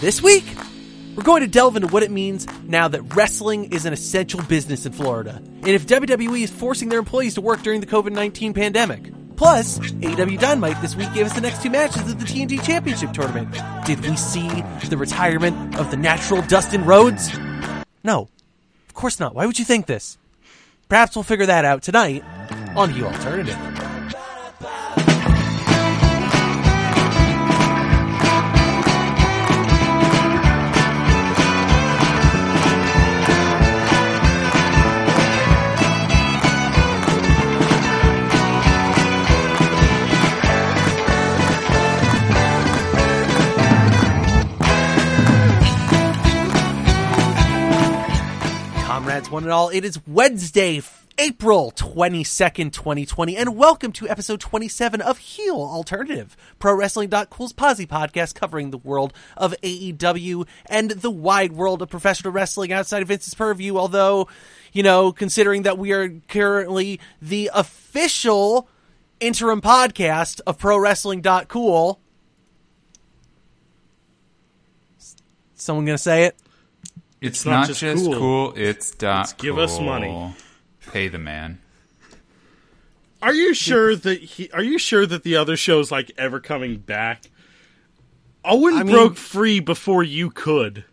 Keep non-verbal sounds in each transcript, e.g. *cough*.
This week, we're going to delve into what it means now that wrestling is an essential business in Florida, and if WWE is forcing their employees to work during the COVID 19 pandemic. Plus, AEW Dynamite this week gave us the next two matches of the TNT Championship Tournament. Did we see the retirement of the natural Dustin Rhodes? No. Of course not. Why would you think this? Perhaps we'll figure that out tonight on Heel Alternative. Comrades, one and all, it is Wednesday, April 22nd, 2020, and welcome to episode 27 of Heel Alternative, Pro Wrestling.cool's Posse podcast covering the world of AEW and the wide world of professional wrestling outside of Vince's purview. Although, you know, considering that we are currently the official interim podcast of Pro Wrestling.cool. Someone gonna say it? It's, not not, just just, cool. cool. It's dot It's give us money. Pay the man. Are you sure that he? Are you sure that the other show's like ever coming back? Owen I mean- broke free before you could.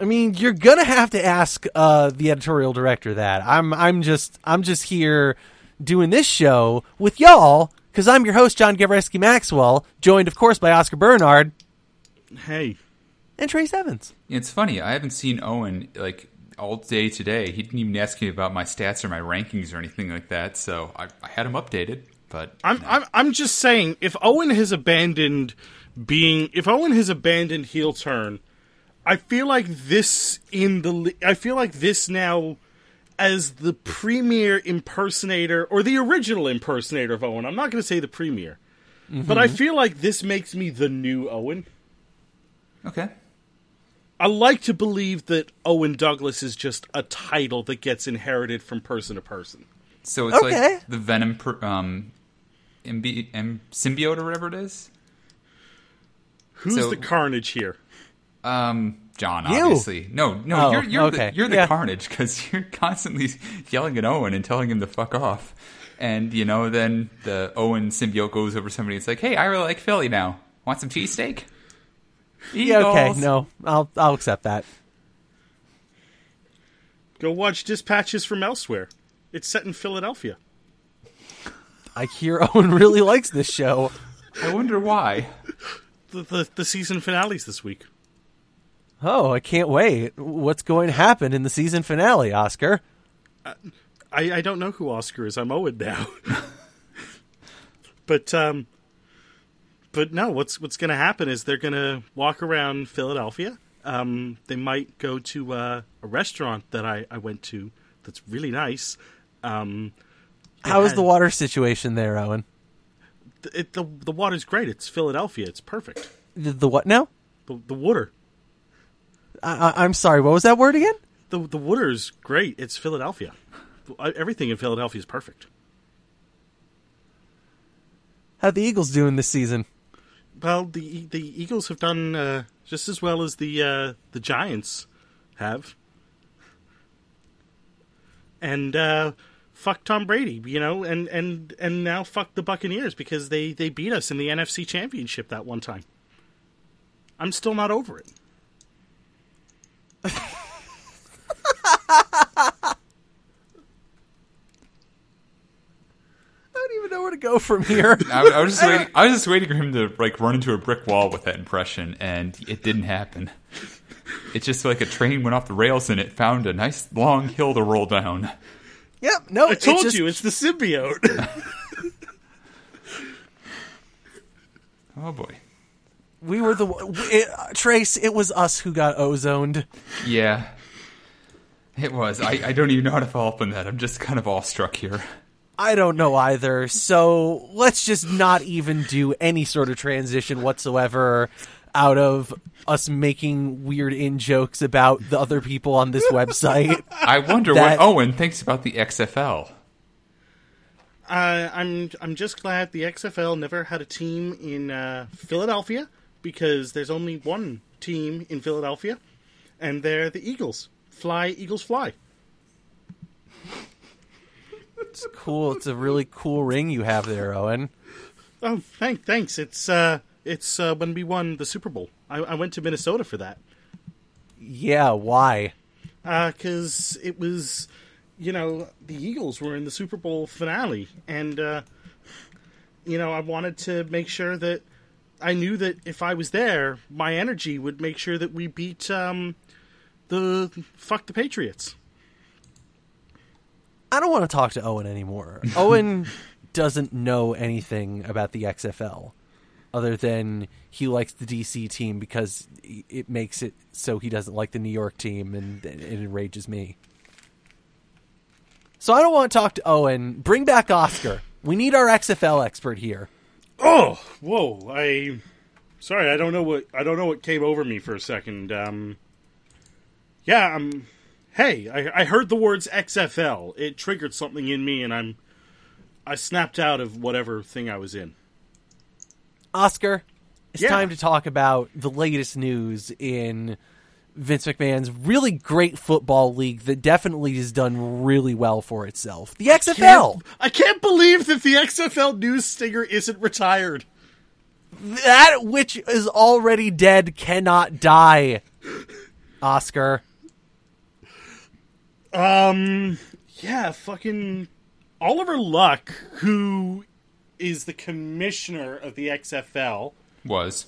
I mean, you're gonna have to ask uh, the editorial director that. I'm I'm just I'm just here doing this show with y'all because I'm your host John Gavreski Maxwell, joined of course by Oscar Bernard Hey, and Trace Evans. It's funny. I haven't seen Owen like all day today. He didn't even ask me about my stats or my rankings or anything like that. So I, I had him updated. But I'm I'm I'm just saying if Owen has abandoned being if Owen has abandoned heel turn, I feel like this in the I feel like this now as the premier impersonator or the original impersonator of Owen. I'm not going to say the premier. But I mm-hmm. feel like this makes me the new Owen. okay. I like to believe that Owen Douglas is just a title that gets inherited from person to person. So it's Okay. like the Venom per, um, MB, M, symbiote or whatever it is. Who's So- the carnage here? Um, John, You. obviously. No, no, Oh, you're you're okay. the you're the Yeah. carnage because *laughs* you're constantly yelling at Owen and telling him to fuck off. And you know, then the Owen symbiote goes over somebody. It's like, hey, I really like Philly now. Want some cheesesteak? Yeah, okay, no, I'll I'll accept that. Go watch Dispatches from Elsewhere. It's set in Philadelphia. I hear *laughs* Owen really likes this show. I wonder why. The, the, the season finales this week. Oh, I can't wait. What's going to happen in the season finale, Oscar? I, I don't know who Oscar is. I'm Owen now. *laughs* but um, but no. What's what's going to happen is they're going to walk around Philadelphia. Um, they might go to uh, a restaurant that I, I went to that's really nice. Um, How is had- the water situation there, Owen? it, the the water's great. It's Philadelphia. It's perfect. The, the what now? The the water I, I, I'm sorry. What was that word again? the the water's great. It's Philadelphia. Everything in Philadelphia is perfect. How the Eagles doing this season? Well, the the Eagles have done uh, just as well as the uh, the Giants have, and uh, fuck Tom Brady, you know, and and and now fuck the Buccaneers because they they beat us in the NFC Championship that one time. I'm still not over it. *laughs* I don't even know where to go from here. *laughs* I, I was just waiting. I was just waiting for him to like run into a brick wall with that impression, and it didn't happen. It's just like a train went off the rails and it found a nice long hill to roll down. yep. No, I told just, you it's the symbiote. *laughs* Oh boy. we were the it, uh, Trace. It was us who got ozoned. Yeah. It was. I, I don't even know how to follow up on that. I'm just kind of awestruck here. I don't know either. So let's just not even do any sort of transition whatsoever out of us making weird in jokes about the other people on this website. I wonder That- what Owen thinks about the XFL. Uh, I'm I'm just glad the XFL never had a team in uh, Philadelphia because there's only one team in Philadelphia, and they're the Eagles. Fly, Eagles, fly. It's cool. It's a really cool ring you have there, Owen. Oh, thank, thanks. It's uh, it's uh, when we won the Super Bowl. I, I went to Minnesota for that Yeah, why? because it was, you know, the Eagles were in the Super Bowl finale, and uh, you know, I wanted to make sure that I knew that if I was there, my energy would make sure that we beat um, the fuck the Patriots. I don't want to talk to Owen anymore. *laughs* Owen doesn't know anything about the XFL other than he likes the DC team because it makes it so he doesn't like the New York team and it enrages me. So I don't want to talk to Owen. Bring back Oscar. We need our XFL expert here. Oh, whoa! I sorry, I don't know what I don't know what came over me for a second. Um, yeah, um, hey, I, I heard the words XFL. It triggered something in me, and I'm I snapped out of whatever thing I was in. Oscar, it's Yeah. time to talk about the latest news in Vince McMahon's really great football league that definitely has done really well for itself. The XFL. Can't- I can't believe that the XFL news stinger isn't retired. That which is already dead cannot die. Oscar. Um, yeah, fucking Oliver Luck, who is the commissioner of the XFL. Was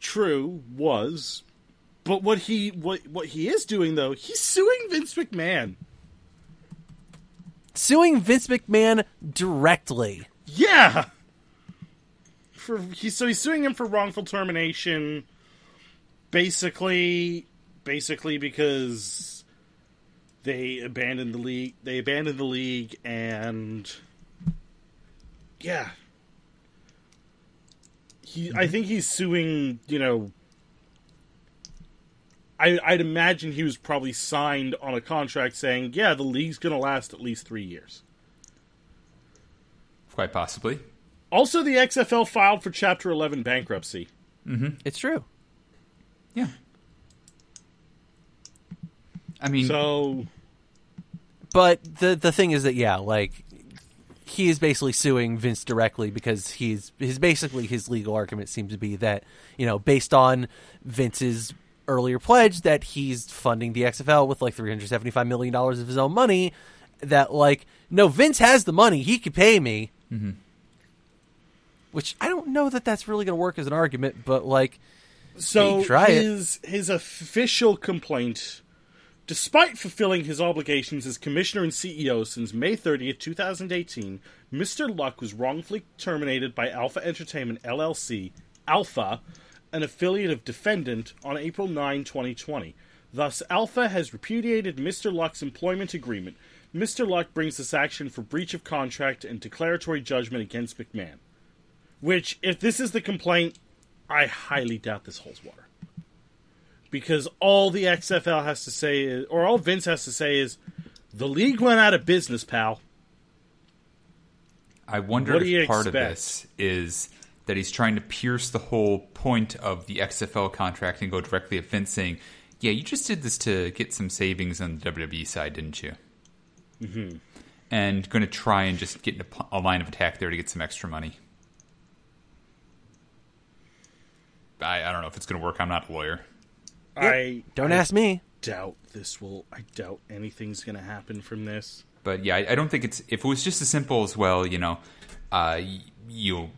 True, was, but what he what what he is doing though, he's suing Vince McMahon. Suing Vince McMahon directly. Yeah. For he, so he's suing him for wrongful termination. Basically, basically because they abandoned the league. They abandoned the league, and yeah, he. I think he's suing. You know, I, I'd imagine he was probably signed on a contract saying, "Yeah, the league's going to last at least three years." quite possibly. Also, the XFL filed for Chapter 11 bankruptcy. Mm-hmm. It's true. Yeah. I mean, So, But the the thing is that yeah, like he is basically suing Vince directly because he's his basically his legal argument seems to be that you know based on Vince's earlier pledge that he's funding the XFL with like three hundred seventy five million dollars of his own money that like no Vince has the money. He could pay me, mm-hmm. which I don't know that that's really going to work as an argument, but like so Hey, try it. his his official complaint, despite fulfilling his obligations as commissioner and CEO since May 30th, 2018, Mr. Luck was wrongfully terminated by Alpha Entertainment LLC, Alpha, an affiliate of Defendant, on April 9, 2020. Thus, Alpha has repudiated Mr. Luck's employment agreement. Mr. Luck brings this action for breach of contract and declaratory judgment against McMahon. Which, if this is the complaint, I highly doubt this holds water. Because all the XFL has to say, is, or all Vince has to say is, the league went out of business, pal. I wonder What if part expect? of this is that he's trying to pierce the whole point of the XFL contract and go directly at Vince saying, "Yeah, you just did this to get some savings on the WWE side, didn't you?" Mm-hmm. And going to try and just get in a, a line of attack there to get some extra money. I, I don't know if it's going to work. I'm not a lawyer. I don't I ask me. doubt this will. I doubt anything's going to happen from this. But yeah, I, I don't think it's. If it was just as simple as well, you know, uh, you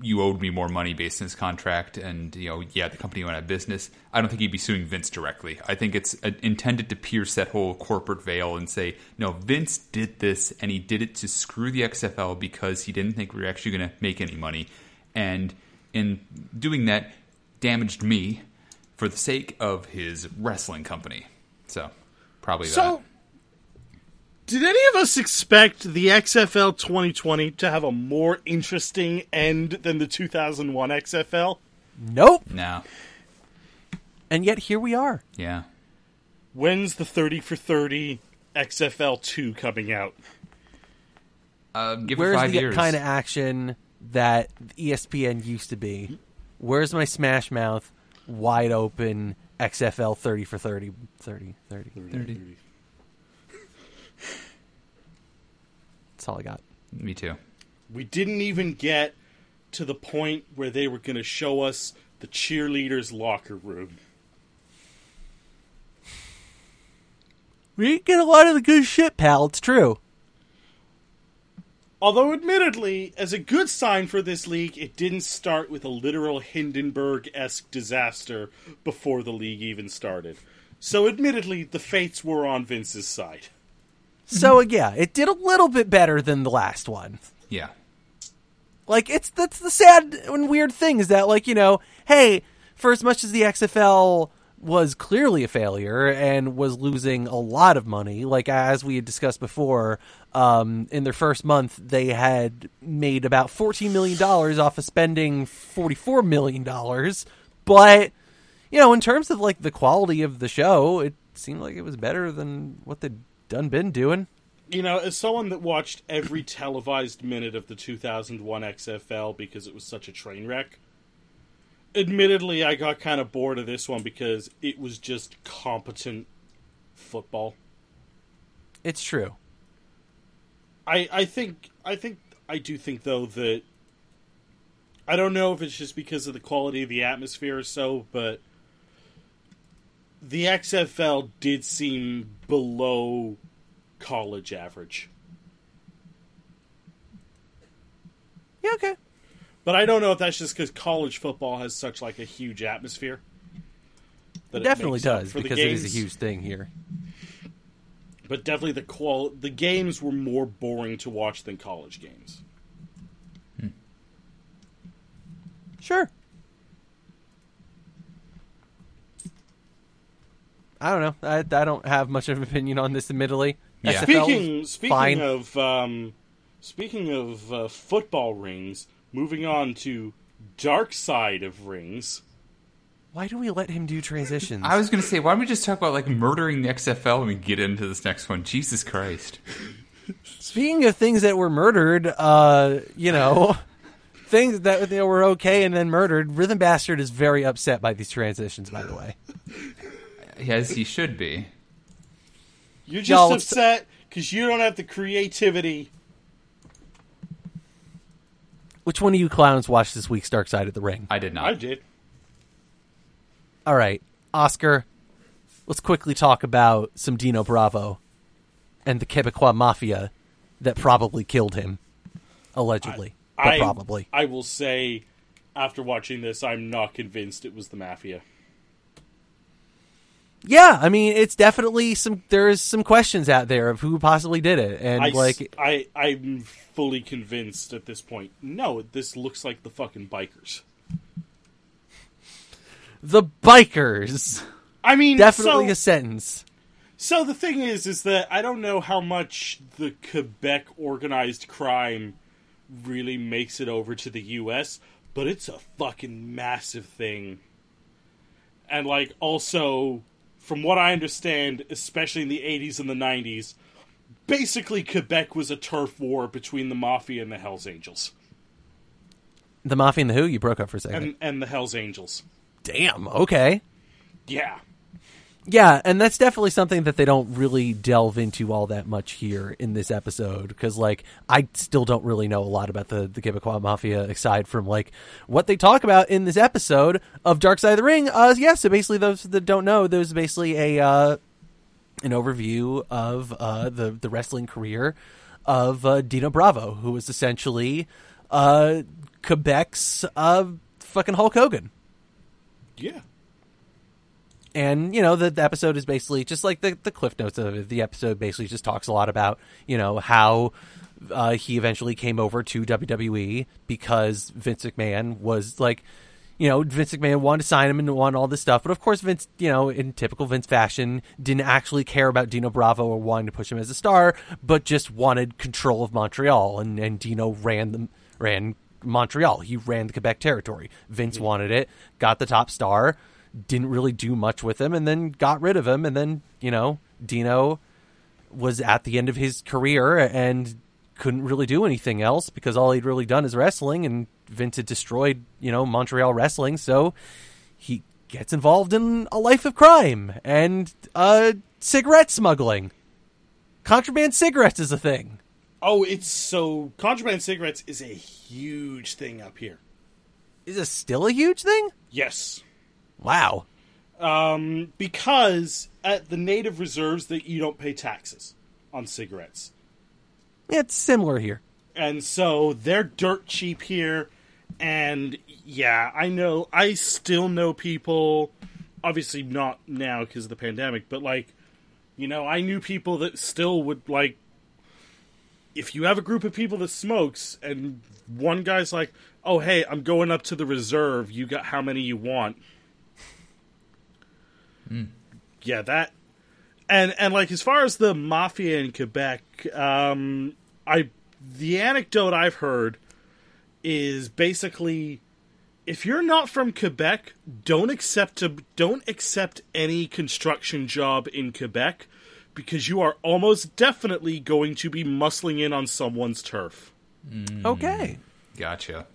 you owed me more money based on this contract, and you know, yeah, the company went out of business. I don't think he'd be suing Vince directly. I think it's uh, intended to pierce that whole corporate veil and say, no, Vince did this, and he did it to screw the XFL because he didn't think we were actually going to make any money, and in doing that, damaged me for the sake of his wrestling company. So probably that. So, did any of us expect the XFL 2020 to have a more interesting end than the 2001 XFL? Nope. No. And yet here we are. Yeah. When's the 30 for 30 XFL 2 coming out? Uh, give it Where's five the years. kind of action that ESPN used to be? Where's my Smash Mouth wide open XFL 30 for 30 30 30 30. That's all I got. Me too. We didn't even get to the point where they were going to show us the cheerleaders' locker room. We didn't get a lot of the good shit, pal. It's true. Although, admittedly, as a good sign for this league, it didn't start with a literal Hindenburg esque disaster before the league even started. So, admittedly, the fates were on Vince's side. So yeah, it did a little bit better than the last one. Yeah. Like it's that's the sad and weird thing is that like you know, hey, for as much as the XFL was clearly a failure and was losing a lot of money, like as we had discussed before, um, in their first month they had made about fourteen million dollars off of spending forty four million dollars, but you know, in terms of like the quality of the show, it seemed like it was better than what they'd done been doing. You know, as someone that watched every televised minute of the 2001 XFL because it was such a train wreck, admittedly, I got kind of bored of this one because it was just competent football. It's true. I I think I think I do think though that I don't know if it's just because of the quality of the atmosphere or so, but the XFL did seem below college average. Yeah, okay. But I don't know if that's just because college football has such like a huge atmosphere. It that definitely makes does because it is a huge thing here. But definitely the qual the games were more boring to watch than college games. Sure. I don't know. I, I don't have much of an opinion on this, admittedly. Yeah. XFL Speaking speaking fine. of um, speaking of uh, football rings, moving on to dark side of rings. Why do we let him do transitions? I was going to say, why don't we just talk about like murdering the XFL and we get into this next one? Jesus Christ. Speaking of things that were murdered, uh, you know, *laughs* things that you know, were okay and then murdered, Rhythm Bastard is very upset by these transitions, by the way. As he should be. You're just Y'all, upset because you don't have the creativity. Which one of you clowns watched this week's Dark Side of the Ring? I did not. I did. All right, Oscar, let's quickly talk about some Dino Bravo and the Quebecois mafia that probably killed him, allegedly, but I, probably. I will say, after watching this, I'm not convinced it was the mafia. Yeah, I mean, it's definitely some. There's some questions out there of who possibly did it, and I, like, I, I'm fully convinced at this point. No, this looks like the fucking bikers. The bikers. I mean, Definitely so, a sentence. so the thing is, is that I don't know how much the Quebec organized crime really makes it over to the U.S., but it's a fucking massive thing. And like, also, from what I understand, especially in the '80s and the '90s, basically Quebec was a turf war between the mafia and the Hell's Angels, The mafia and the who. You broke up for a second. and and the Hell's Angels. Damn. Okay. Yeah. Yeah, and that's definitely something that they don't really delve into all that much here in this episode because, like, I still don't really know a lot about the the Quebecois Mafia aside from like what they talk about in this episode of Dark Side of the Ring. Uh, yeah, so basically, those that don't know, there's basically a uh, an overview of uh, the the wrestling career of uh, Dino Bravo, who was essentially uh, Quebec's uh, fucking Hulk Hogan. Yeah. and you know the, the episode is basically just like the the cliff notes of it. The episode basically just talks a lot about you know how uh, he eventually came over to WWE because Vince McMahon was like. You know, Vince McMahon wanted to sign him and wanted all this stuff, but of course, Vince, you know, in typical Vince fashion, didn't actually care about Dino Bravo or wanting to push him as a star, but just wanted control of Montreal, and, and Dino ran the ran Montreal. He ran the Quebec territory. Vince wanted it, got the top star, didn't really do much with him, and then got rid of him. And then, you know, Dino was at the end of his career and couldn't really do anything else because all he'd really done is wrestling, and Vince had destroyed, you know, Montreal wrestling. So he gets involved in a life of crime and uh, cigarette smuggling. Contraband cigarettes is a thing. Oh, it's so contraband cigarettes is a huge thing up here. Is this still a huge thing? Yes. Wow. Um, because at the native reserves that you don't pay taxes on cigarettes. It's similar here. And so they're dirt cheap here. And yeah, I know, I still know people, obviously not now because of the pandemic, but like, you know, I knew people that still would like, if you have a group of people that smokes and one guy's like, oh, hey, I'm going up to the reserve, you got how many you want? Yeah, that and and like as far as the mafia in Quebec, um, I the anecdote I've heard is basically if you're not from Quebec, don't accept a, don't accept any construction job in Quebec because you are almost definitely going to be muscling in on someone's turf. Mm. Okay. Gotcha.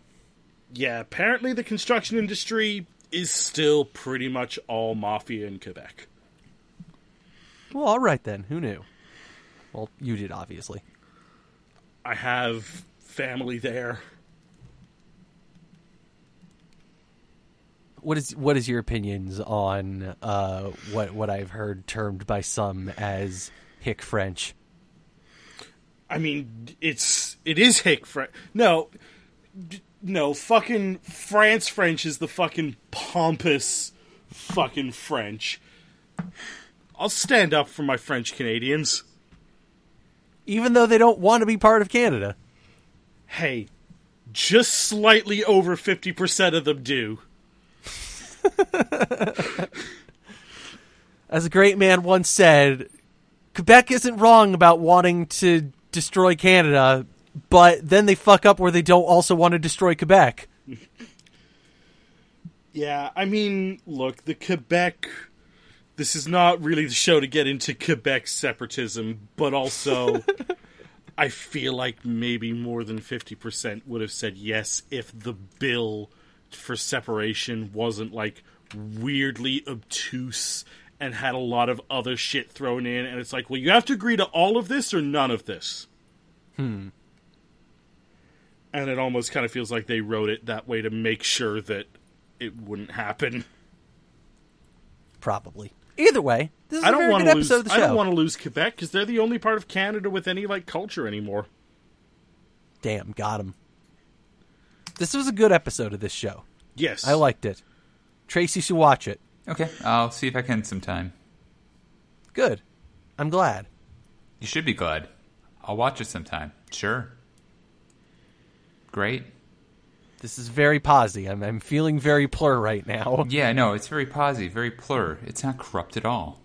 Yeah, apparently the construction industry is still pretty much all mafia in Quebec. Well, all right then. Who knew? Well, you did, obviously. I have family there. What is what is your opinions on uh, what what I've heard termed by some as hick French? I mean, it's it is hick French. No, d- no, fucking France French is the fucking pompous fucking French. I'll stand up for my French Canadians. Even though they don't want to be part of Canada. Hey, just slightly over fifty percent of them do. *laughs* As a great man once said, Quebec isn't wrong about wanting to destroy Canada, but then they fuck up where they don't also want to destroy Quebec. Yeah, I mean, look, the Quebec. This is not really the show to get into Quebec separatism, but also, *laughs* I feel like maybe more than 50% would have said yes if the bill for separation wasn't like weirdly obtuse and had a lot of other shit thrown in. And it's like, well, you have to agree to all of this or none of this. Hmm. And it almost kind of feels like they wrote it that way to make sure that it wouldn't happen. Probably. Either way, this is I a don't very want good to lose. episode of the I don't want to lose Quebec because they're the only part of Canada with any like culture anymore. Damn, got him. This was a good episode of this show. Yes, I liked it. Tracy should watch it. Okay, I'll see if I can sometime. Good. I'm glad. You should be glad. I'll watch it sometime. Sure. Great. This is very posy. I'm, I'm feeling very plur right now. *laughs* Yeah, no, it's very posy, very plur. It's not corrupt at all.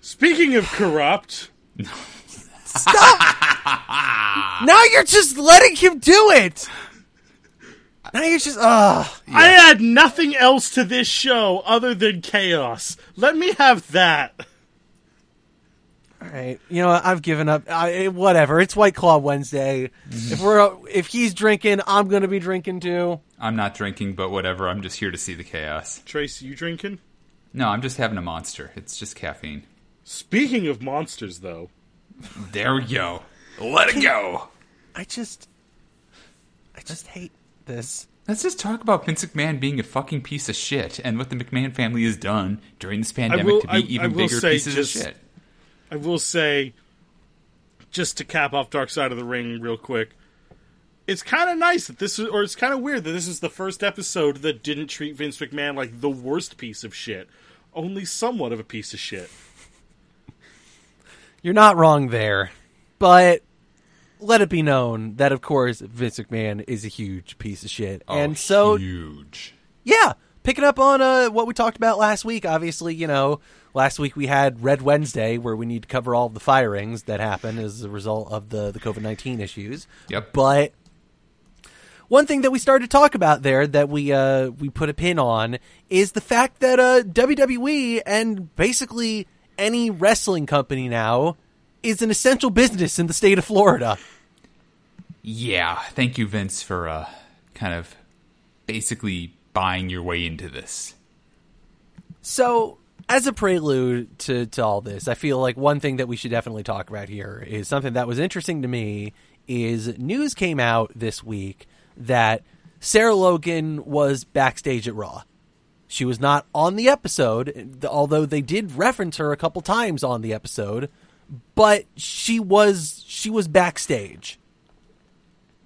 Speaking of corrupt, Stop! *laughs* Now you're just letting him do it. Now you're just ah. I add nothing else to this show other than chaos. Let me have that. All right, you know what? I've given up. I, whatever. It's White Claw Wednesday. if we're if he's drinking, I'm gonna be drinking too. I'm not drinking, but whatever. I'm just here to see the chaos. Trace, you drinking? No, I'm just having a monster. It's just caffeine. Speaking of monsters, though, There we go. Let it go. I just, I just hate this. Let's just talk about Vince McMahon being a fucking piece of shit and what the McMahon family has done during this pandemic will- to be I- even I bigger pieces just- of shit. I will say, just to cap off Dark Side of the Ring real quick, it's kind of nice that this is, or it's kind of weird that this is the first episode that didn't treat Vince McMahon like the worst piece of shit, only somewhat of a piece of shit. You're not wrong there, but let it be known that of course Vince McMahon is a huge piece of shit, Oh, and so huge. yeah, picking up on uh, what we talked about last week. Obviously, you know, last week we had Red Wednesday, where we need to cover all the firings that happened as a result of the the COVID nineteen issues. Yep. But one thing that we started to talk about there that we uh, we put a pin on is the fact that uh, WWE and basically any wrestling company now is an essential business in the state of Florida. Yeah, thank you, Vince, for uh, kind of basically buying your way into this. So, as a prelude to, to all this, I feel like one thing that we should definitely talk about here is something that was interesting to me is news came out this week that Sarah Logan was backstage at Raw. She was not on the episode, although they did reference her a couple times on the episode, but she was she was backstage.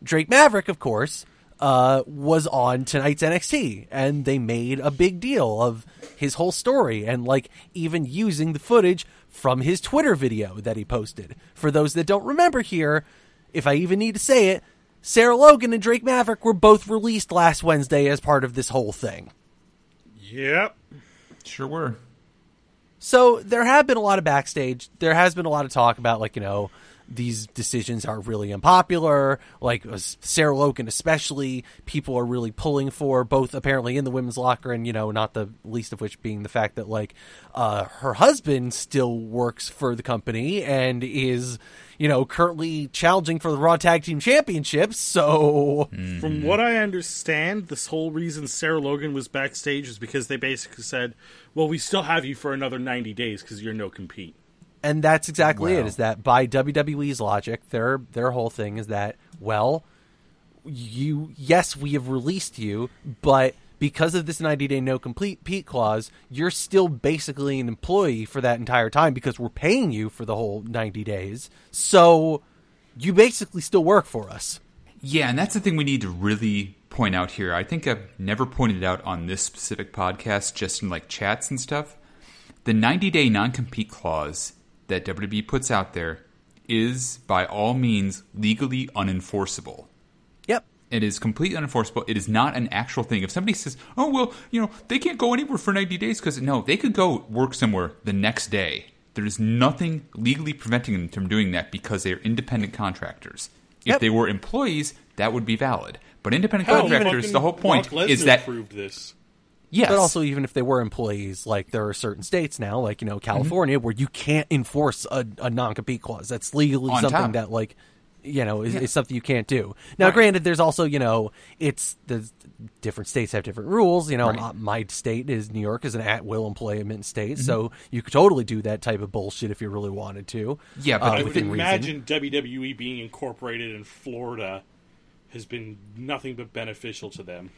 Drake Maverick, of course, uh, was on tonight's NXT, and they made a big deal of his whole story, and like even using the footage from his Twitter video that he posted. For those that don't remember here, if I even need to say it, Sarah Logan and Drake Maverick were both released last Wednesday as part of this whole thing. Yep. Sure were. So there have been a lot of backstage. There has been a lot of talk about like you know these decisions are really unpopular. Like uh, Sarah Logan, especially, people are really pulling for both apparently in the women's locker, and you know, not the least of which being the fact that like uh, her husband still works for the company and is you know currently challenging for the Raw Tag Team Championships. So From what I understand, this whole reason Sarah Logan was backstage is because they basically said, "Well, we still have you for another 90 days because you're no compete." And that's exactly it Wow. is that by WWE's logic their their whole thing is that well you yes we have released you but because of this 90 day no complete Pete clause you're still basically an employee for that entire time because we're paying you for the whole 90 days so you basically still work for us Yeah, and that's the thing we need to really point out here. I think I've never pointed it out on this specific podcast, just in like chats and stuff. The 90 day non compete clause that WWE puts out there is, by all means, legally unenforceable. yep It is completely unenforceable. It is not an actual thing. If somebody says, "Oh well, you know, they can't go anywhere for 90 days," because no, they could go work somewhere the next day. There is nothing legally preventing them from doing that because they are independent contractors. If Yep. they were employees, that would be valid. But independent Hell, contractors, the whole point is that proved this. Yes, But also, even if they were employees, like there are certain states now, like you know California, where you can't enforce a, a non-compete clause. That's legally On something top. that, like, you know, is, is something you can't do. Now, Right. granted, there's also you know, it's the different states have different rules. You know, Right. my, my state is New York is an at-will employment state, Mm-hmm. so you could totally do that type of bullshit if you really wanted to. Yeah, but uh, I would within reason. imagine WWE being incorporated in Florida has been nothing but beneficial to them.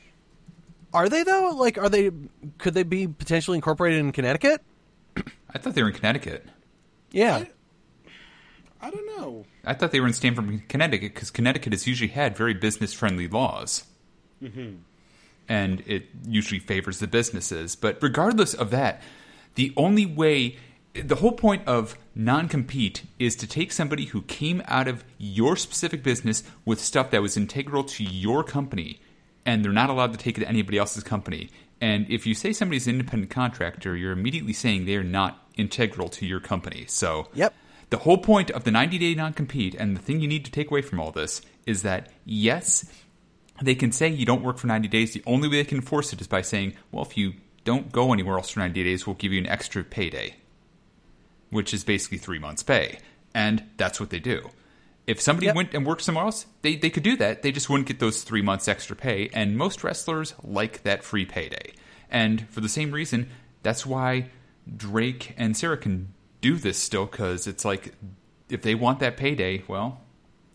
Are they though? Like, are they? Could they be potentially incorporated in Connecticut? I thought they were in Connecticut. Yeah. I don't know. I thought they were in Stamford, Connecticut, because Connecticut has usually had very business friendly laws. Mm-hmm. And it usually favors the businesses. But regardless of that, the only way, the whole point of non compete is to take somebody who came out of your specific business with stuff that was integral to your company, and they're not allowed to take it to anybody else's company. And if you say somebody's an independent contractor, you're immediately saying they're not integral to your company. So, Yep. the whole point of the 90 day non compete, and the thing you need to take away from all this, is that yes, they can say you don't work for 90 days. The only way they can enforce it is by saying, well, if you don't go anywhere else for 90 days, we'll give you an extra payday, which is basically three months' pay. And that's what they do. If somebody Yep. went and worked somewhere else, they, they could do that. They just wouldn't get those three months extra pay. And most wrestlers like that free payday. And for the same reason, that's why Drake and Sarah can do this still, because it's like if they want that payday, well,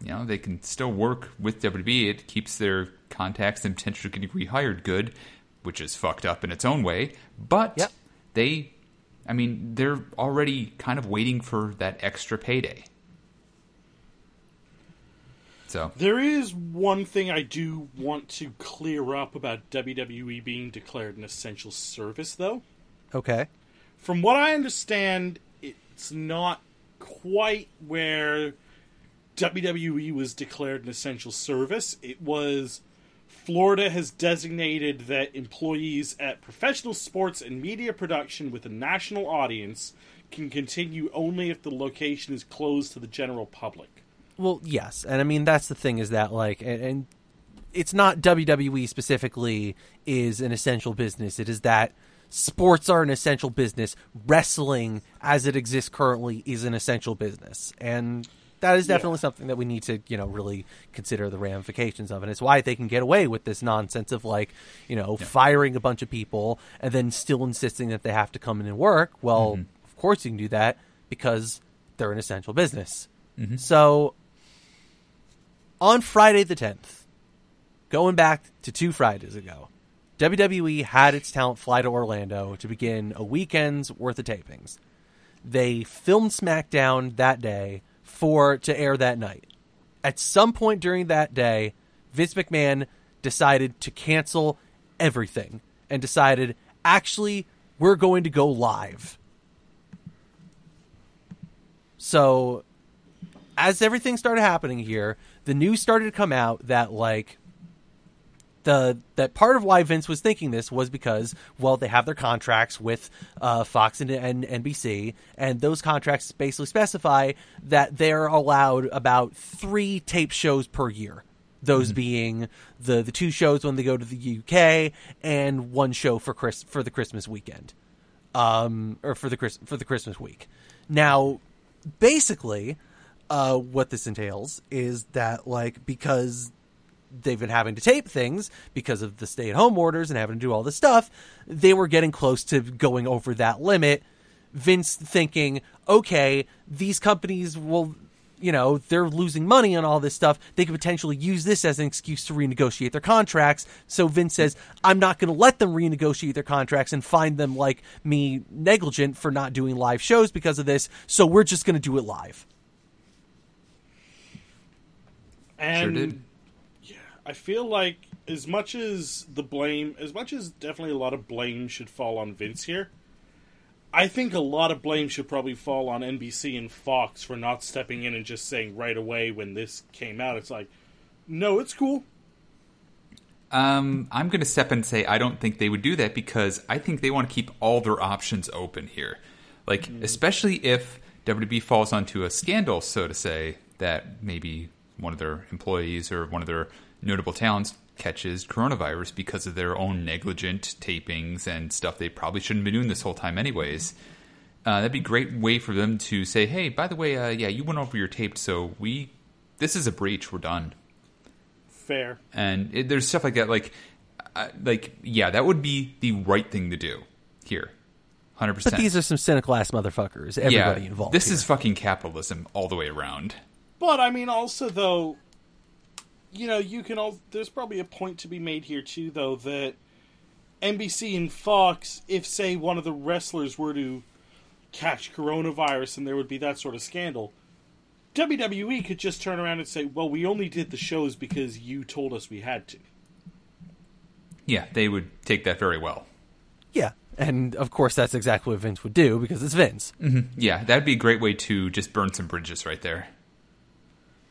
you know, they can still work with WWE. It keeps their contacts and potentially getting rehired good, which is fucked up in its own way. But Yep. they, I mean, they're already kind of waiting for that extra payday. So, There is one thing I do want to clear up about WWE being declared an essential service, though. Okay. From what I understand, it's not quite where WWE was declared an essential service. It was Florida has designated that employees at professional sports and media production with a national audience can continue only if the location is closed to the general public. Well, yes, and I mean that's the thing is that like, and, and it's not WWE specifically is an essential business. It is that sports are an essential business. Wrestling, as it exists currently, is an essential business, and that is definitely something that we need to you know really consider the ramifications of, and it's why they can get away with this nonsense of like you know firing a bunch of people and then still insisting that they have to come in and work. Well, Mm-hmm. of course you can do that because they're an essential business. Mm-hmm. So on Friday the tenth, going back to two Fridays ago, WWE had its talent fly to Orlando to begin a weekend's worth of tapings. They filmed SmackDown that day for to air that night. At some point during that day, Vince McMahon decided to cancel everything and decided, actually, we're going to go live. So, as everything started happening here, the news started to come out that like the that part of why Vince was thinking this was because well they have their contracts with uh, Fox and, and NBC and those contracts basically specify that they're allowed about three tape shows per year. Those being the the two shows when they go to the UK and one show for Chris for the Christmas weekend, um, or for the Chris for the Christmas week. Now, basically, uh, what this entails is that like because they've been having to tape things because of the stay at home orders and having to do all this stuff, they were getting close to going over that limit. Vince thinking, okay, these companies will, you know, they're losing money on all this stuff. They could potentially use this as an excuse to renegotiate their contracts. So Vince says, I'm not going to let them renegotiate their contracts and find them like me negligent for not doing live shows because of this. So we're just going to do it live. And did. yeah, I feel like as much as the blame, as much as definitely a lot of blame should fall on Vince here, I think a lot of blame should probably fall on NBC and Fox for not stepping in and just saying right away when this came out, it's like, no, it's cool. Um, I'm going to step in and say I don't think they would do that because I think they want to keep all their options open here. Like, especially if WB falls onto a scandal, so to say, that maybe one of their employees or one of their notable talents catches coronavirus because of their own negligent tapings and stuff they probably shouldn't be doing this whole time, anyways. Uh, that'd be a great way for them to say, "Hey, by the way, uh, yeah, you went over your tape, so we this is a breach. We're done." Fair. and it, there's stuff like that like uh, like yeah that would be the right thing to do here 100% But these are some cynical ass motherfuckers. Everybody yeah, involved. this here. is fucking capitalism all the way around But I mean, also though, you know, you can all. There's probably a point to be made here too, though, that NBC and Fox, if say one of the wrestlers were to catch coronavirus and there would be that sort of scandal, WWE could just turn around and say, "Well, we only did the shows because you told us we had to." yeah they would take that very well yeah, and of course that's exactly what Vince would do because it's Vince. Mm-hmm. yeah that'd be a great way to just burn some bridges right there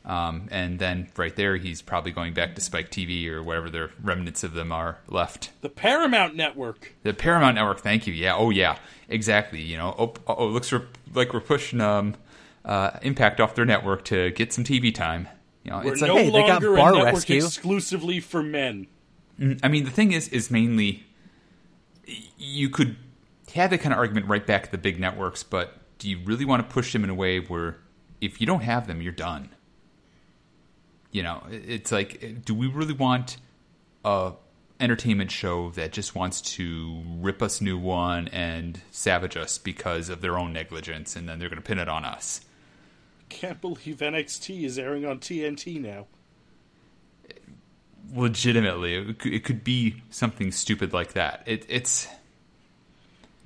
um, and then right there he's probably going back to spike tv or whatever the remnants of them are left The Paramount Network. The Paramount Network, thank you. Yeah, oh yeah, exactly. You know, oh, oh it looks re- like we're pushing um, uh, Impact off their network to get some TV time. You know, We're it's like, no hey, they got longer Bar a network Rescue. exclusively for men. I mean, the thing is, is mainly you could have that kind of argument right back at the big networks, but do you really want to push them in a way where if you don't have them, you're done? You know, it's like, do we really want a entertainment show that just wants to rip us new one and savage us because of their own negligence, and then they're going to pin it on us? Can't believe NXT is airing on TNT now. Legitimately, it could, be something stupid like that. It, it's.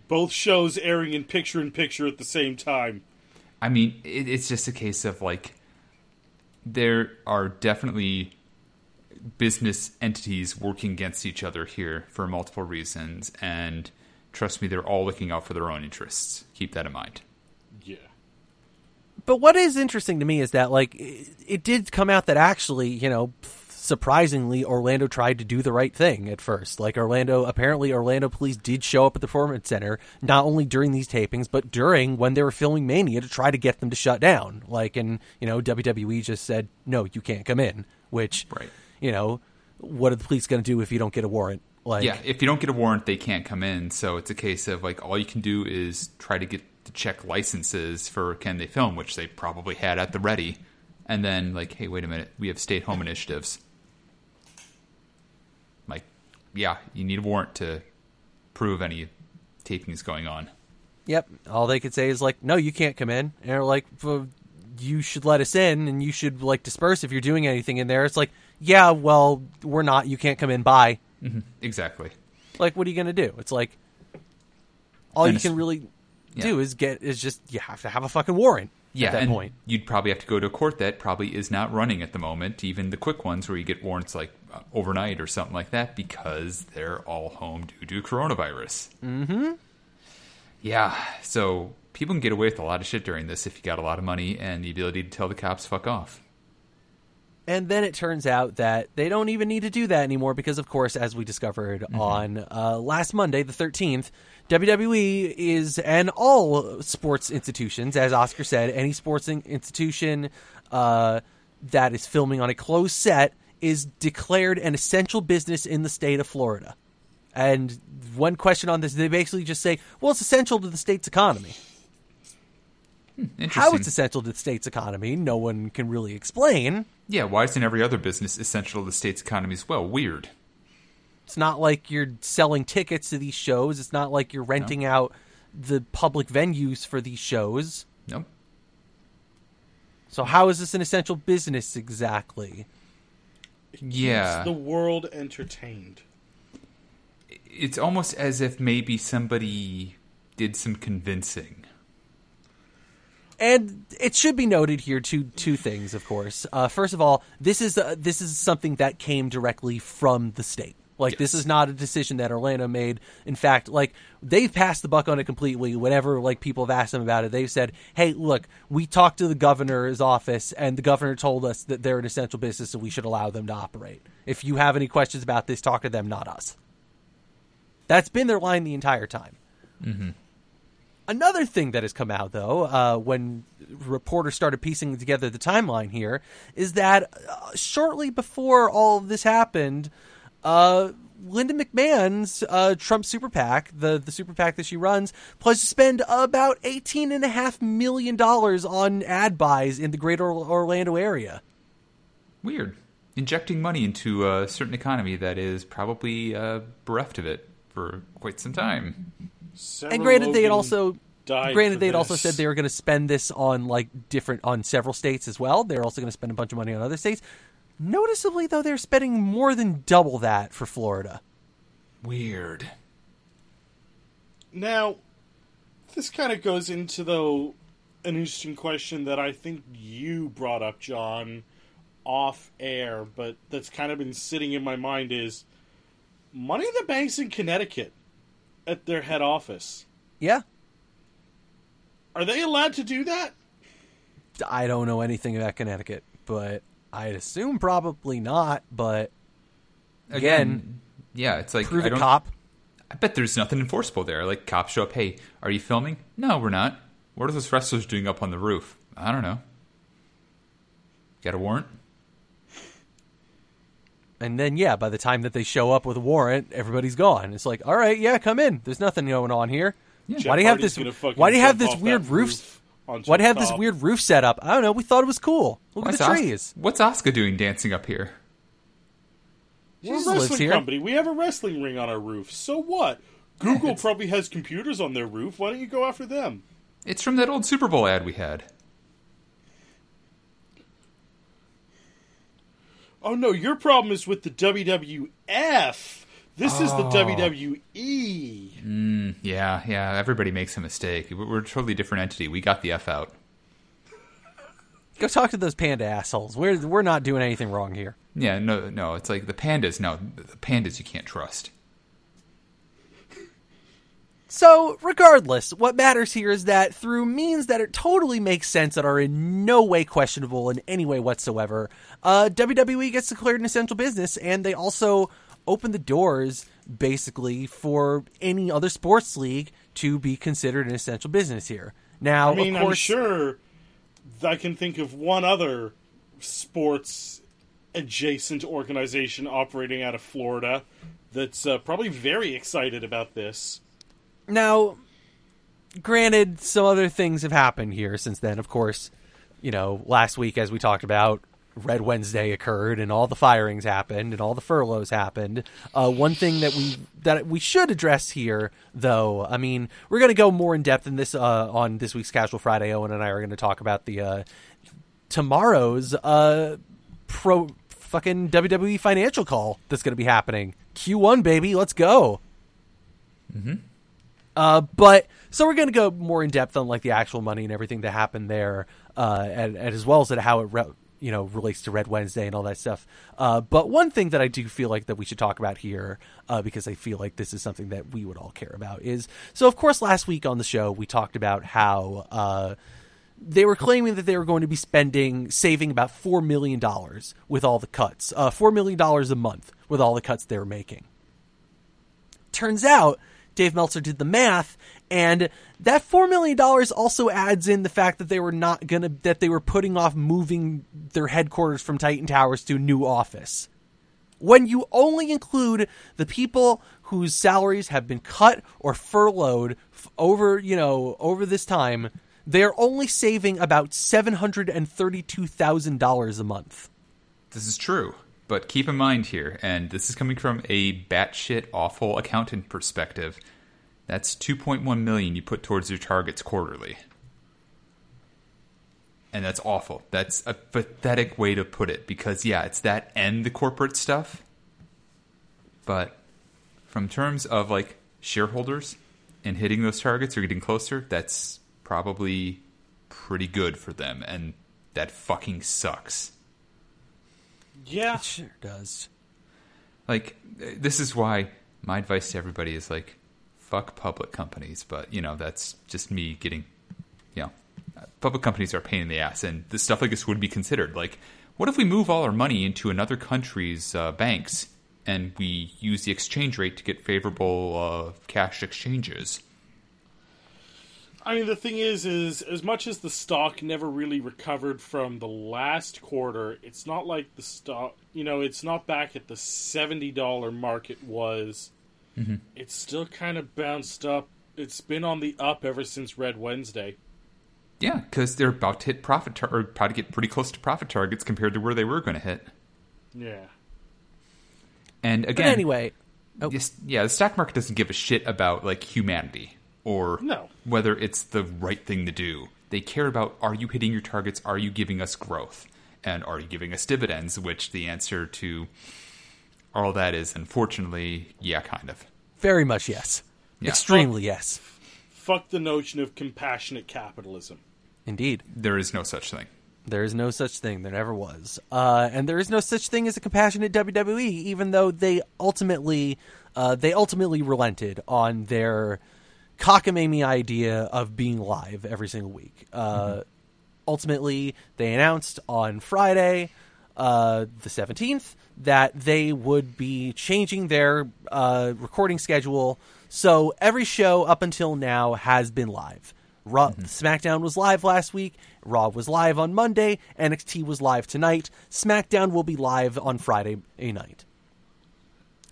Both shows airing in picture in picture at the same time. I mean, it, it's just a case of like there are definitely business entities working against each other here for multiple reasons, and trust me, they're all looking out for their own interests. Keep that in mind. Yeah. But what is interesting to me is that like it, it did come out that actually, you know, surprisingly Orlando tried to do the right thing at first. Like Orlando apparently Orlando police did show up at the performance center not only during these tapings but during when they were filming Mania to try to get them to shut down. Like and, you know, WWE just said, "No, you can't come in." Which Right. you know, what are the police going to do if you don't get a warrant? Like yeah, if you don't get a warrant, they can't come in. So it's a case of like all you can do is try to get to check licenses for can they film, which they probably had at the ready and then like, hey, wait a minute, we have stay at home initiatives. Yeah, you need a warrant to prove any taping is going on. Yep. All they could say is like, "No, you can't come in." And they're like, well, "You should let us in, and you should like disperse if you're doing anything in there." It's like, "Yeah, well, we're not. You can't come in. Bye." Mm-hmm. Exactly. Like, what are you gonna do? It's like, all And you it's- can really do is get is just you have to have a fucking warrant Yeah, at that and point. you'd probably have to go to a court that probably is not running at the moment. Even the quick ones where you get warrants like uh, overnight or something like that because they're all home due to coronavirus. Mm-hmm. Yeah, so people can get away with a lot of shit during this if you got a lot of money and the ability to tell the cops fuck off. And then it turns out that they don't even need to do that anymore because, of course, as we discovered on uh, last Monday, the 13th, WWE is, and all sports institutions, as Oscar said, any sports institution uh, that is filming on a closed set is declared an essential business in the state of Florida. And one question on this, they basically just say, well, it's essential to the state's economy. Interesting. How it's essential to the state's economy, no one can really explain. yeah, why isn't every other business essential to the state's economy as well? Weird. It's not like you're selling tickets to these shows. It's not like you're renting out the public venues for these shows. Nope. So how is this an essential business exactly? Yeah. Keeps the world entertained. it's almost as if maybe somebody did some convincing. And it should be noted here two two things, of course. Uh, first of all, this is uh, this is something that came directly from the state. Like this is not a decision that Orlando made. In fact, like they've passed the buck on it completely. Whenever like people have asked them about it, they've said, "Hey, look, we talked to the governor's office, and the governor told us that they're an essential business and we should allow them to operate. If you have any questions about this, talk to them, not us." That's been their line the entire time. Another thing that has come out, though, uh, when reporters started piecing together the timeline here, is that uh, shortly before all of this happened, uh, Linda McMahon's uh, Trump Super PAC, the, the Super PAC that she runs, pledged to spend about $18.5 million on ad buys in the greater Orlando area. Weird. Injecting money into a certain economy that is probably uh, bereft of it for quite some time. Sarah and granted, they had also granted they had also said they were going to spend this on like different on several states as well. They're also going to spend a bunch of money on other states. Noticeably, though, they're spending more than double that for Florida. Weird. Now, this kind of goes into though an interesting question that I think you brought up, John, off air, but that's kind of been sitting in my mind is Money in the Bank's in Connecticut at their head office. Yeah, Are they allowed to do that? I don't know anything about Connecticut, but I'd assume probably not. But Again, yeah, it's like prove I a don't. cop. I bet there's nothing enforceable there. Like cops show up. Hey, are you filming? No, we're not. What are those wrestlers doing up on the roof? I don't know. Got a warrant? And then, yeah, by the time that they show up with a warrant, everybody's gone. It's like, all right, yeah, come in. There's nothing going on here. Yeah. Why do you have Hardy's this? Why do you have this weird roof? roof onto Why do you the have this weird roof set up? I don't know. We thought it was cool. Look What's at the Os- trees. What's Oscar doing dancing up here? We're a wrestling here. company. We have a wrestling ring on our roof. So what? Google probably has computers on their roof. Why don't you go after them? It's from that old Super Bowl ad we had. Oh no, your problem is with the WWF. This is the E. WWE. Yeah, yeah. Everybody makes a mistake. We're we're a totally different entity. We got the F out. Go talk to those panda assholes. We're we're not doing anything wrong here. Yeah, no, no. It's like the pandas. No, the pandas you can't trust. So, regardless, what matters here is that through means that it totally makes sense that are in no way questionable in any way whatsoever, uh, WWE gets declared an essential business, and they also open the doors basically for any other sports league to be considered an essential business here. Now, I mean, of course, I'm sure I can think of one other sports adjacent organization operating out of Florida that's uh, probably very excited about this. Now, granted, some other things have happened here since then. Of course, you know, last week as we talked about, Red Wednesday occurred and all the firings happened and all the furloughs happened. Uh, one thing that we that we should address here, though, I mean, we're going to go more in depth in this uh, on this week's Casual Friday. Owen and I are going to talk about the uh, tomorrow's uh, pro fucking WWE financial call that's going to be happening. Q1 baby, let's go. Mm-hmm. Uh, but so we're going to go more in depth on like the actual money and everything that happened there, uh, and, and as well as how it re- you know relates to Red Wednesday and all that stuff. Uh, but one thing that I do feel like that we should talk about here, uh, because I feel like this is something that we would all care about, is so of course last week on the show we talked about how uh, they were claiming that they were going to be spending saving about four million dollars with all the cuts, uh, four million dollars a month with all the cuts they were making. Turns out Dave Meltzer did the math, and that four million dollars also adds in the fact that they were not gonna that they were putting off moving their headquarters from Titan Towers to a new office. When you only include the people whose salaries have been cut or furloughed f- over, you know, over this time, they're only saving about seven hundred and thirty-two thousand dollars a month. This is true, but keep in mind here, and this is coming from a batshit awful accountant perspective. That's 2.1 million you put towards your targets quarterly. And that's awful. That's a pathetic way to put it because yeah, it's that and the corporate stuff. But from terms of like shareholders and hitting those targets or getting closer, that's probably pretty good for them and that fucking sucks. Yeah. It sure does. Like this is why my advice to everybody is like fuck public companies, but you know that's just me getting, you know, public companies are pain in the ass, and this stuff like this would be considered. Like, what if we move all our money into another country's uh, banks and we use the exchange rate to get favorable uh, cash exchanges? I mean, the thing is, is as much as the stock never really recovered from the last quarter, it's not like the stock, you know, it's not back at the seventy dollar mark it was. Mm-hmm. It's still kind of bounced up. It's been on the up ever since Red Wednesday. Yeah, because they're about to hit profit tar- or about to get pretty close to profit targets compared to where they were going to hit. Yeah. And But again, anyway, oh, Yes, yeah, the stock market doesn't give a shit about like humanity or No. whether it's the right thing to do. They care about are you hitting your targets? Are you giving us growth? And are you giving us dividends? Which the answer to all that is, unfortunately, yeah, kind of. very much yes. Yeah. Extremely yes. Fuck the notion of compassionate capitalism. Indeed. There is no such thing. There is no such thing. There never was. Uh, and there is no such thing as a compassionate WWE, even though they ultimately uh, they ultimately relented on their cockamamie idea of being live every single week. Uh, Ultimately, they announced on Friday, uh, the seventeenth, that they would be changing their uh, recording schedule. So every show up until now has been live. Raw, SmackDown was live last week. Raw was live on Monday. NXT was live tonight. SmackDown will be live on Friday night.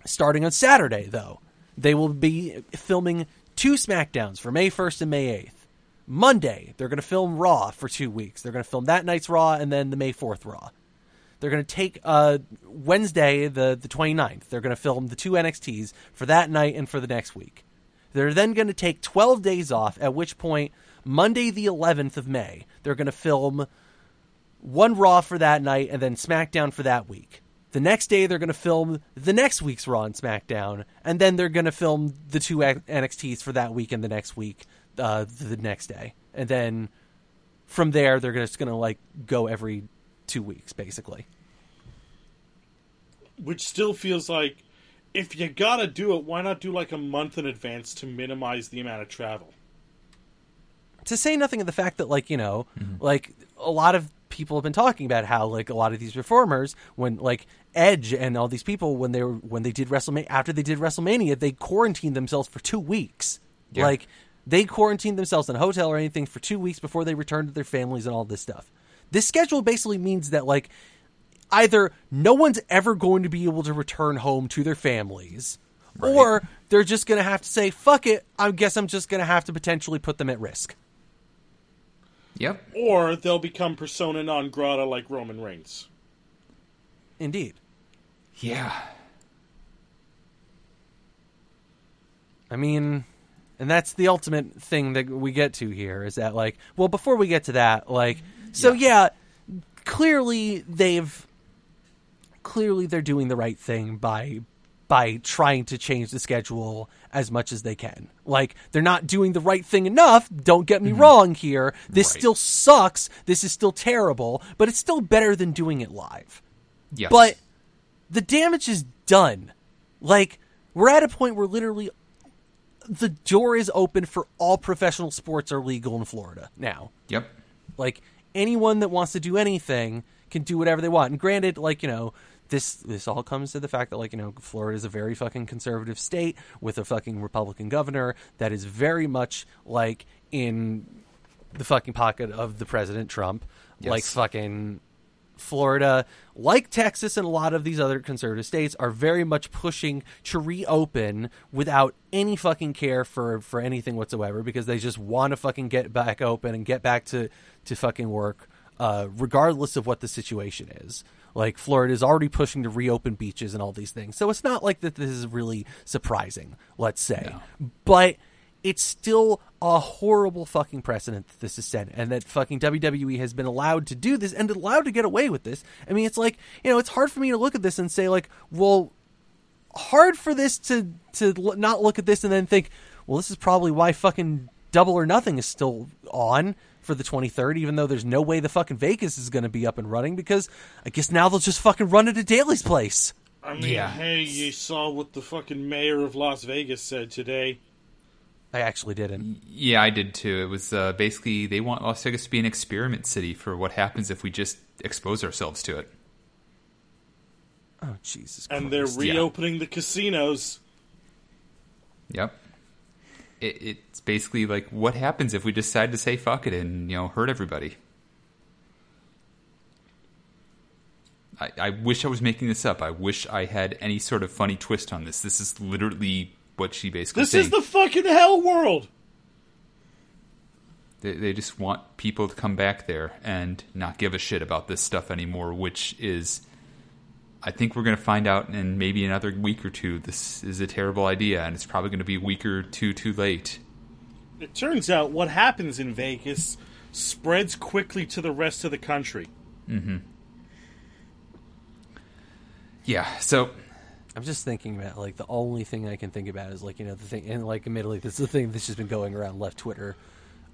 Starting on Saturday, though, they will be filming two SmackDowns for May 1st and May 8th. Monday, they're going to film Raw for two weeks. They're going to film that night's Raw and then the May 4th Raw. They're going to take uh, Wednesday, the, the 29th, they're going to film the two NXTs for that night and for the next week. They're then going to take 12 days off, at which point, Monday, the 11th of May, they're going to film one Raw for that night and then SmackDown for that week. The next day, they're going to film the next week's Raw and SmackDown, and then they're going to film the two NXTs for that week and the next week, uh, the next day. And then from there, they're just going to like go every two weeks, basically. Which still feels like if you gotta do it, why not do like a month in advance to minimize the amount of travel? to say nothing of the fact that like you know mm-hmm. like a lot of people have been talking about how like a lot of these performers when like edge and all these people when they were when they did wrestlemania after they did wrestlemania they quarantined themselves for two weeks Yeah. like they quarantined themselves in a hotel or anything for two weeks before they returned to their families and all this stuff this schedule basically means that like either no one's ever going to be able to return home to their families or they're just going to have to say fuck it i guess i'm just going to have to potentially put them at risk Yep. or they'll become persona non grata like Roman Reigns. Indeed. Yeah. I mean, and that's the ultimate thing that we get to here is that like, well, before we get to that, like, so yeah, clearly they've clearly they're doing the right thing by by trying to change the schedule as much as they can. Like they're not doing the right thing enough, don't get me mm-hmm. wrong here. This Right. still sucks. This is still terrible, but it's still better than doing it live. Yes. But the damage is done. Like we're at a point where literally the door is open for all professional sports are legal in Florida now. Yep. Like anyone that wants to do anything can do whatever they want. And granted, like you know, this this all comes to the fact that like you know, Florida is a very fucking conservative state with a fucking Republican governor that is very much like in the fucking pocket of the President Trump. Like fucking Florida, like Texas and a lot of these other conservative states, are very much pushing to reopen without any fucking care for for anything whatsoever because they just want to fucking get back open and get back to to fucking work, uh, regardless of what the situation is. Like Florida is already pushing to reopen beaches and all these things, so it's not like that. This is really surprising, let's say, but it's still a horrible fucking precedent that this is set and that fucking WWE has been allowed to do this and allowed to get away with this. I mean, it's like, you know, it's hard for me to look at this and say like, well, hard for this to to l- not look at this and then think, well, this is probably why fucking Double or Nothing is still on for the 23rd even though there's no way the fucking Vegas is going to be up and running because I guess now they'll just fucking run it at Daily's place. I mean, Yeah. hey, you saw what the fucking mayor of Las Vegas said today. I actually didn't. Yeah, I did too. It was uh, basically they want Las Vegas to be an experiment city for what happens if we just expose ourselves to it. Oh Jesus Christ. And they're yeah. reopening the casinos. Yep. It, it's basically like what happens if we decide to say fuck it and you know hurt everybody. I, I wish I was making this up. I wish I had any sort of funny twist on this. This is literally what she basically This saying. is the fucking hell world. They, they just want people to come back there and not give a shit about this stuff anymore, which is, I think we're going to find out in maybe another week or two. This is a terrible idea, and it's probably going to be a week or two too late. It turns out what happens in Vegas spreads quickly to the rest of the country. Mm-hmm. Yeah, so I'm just thinking about like the only thing I can think about is like you know the thing and like admittedly this is the thing that's just been going around left Twitter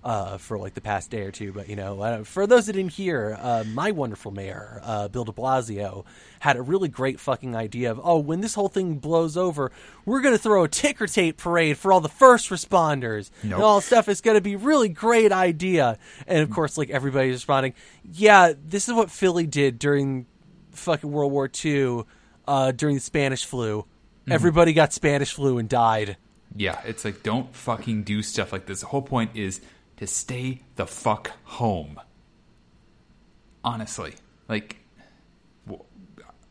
uh, for like the past day or two. But you know, uh, for those that didn't hear, uh, my wonderful mayor uh, Bill De Blasio had a really great fucking idea of oh when this whole thing blows over, we're gonna throw a ticker tape parade for all the first responders and all stuff. It's gonna be really great idea. And of course, like everybody's responding, yeah, this is what Philly did during fucking World War II uh, during the Spanish flu. Everybody got Spanish flu and died. yeah, it's like don't fucking do stuff like this. The whole point is to stay the fuck home. Honestly, like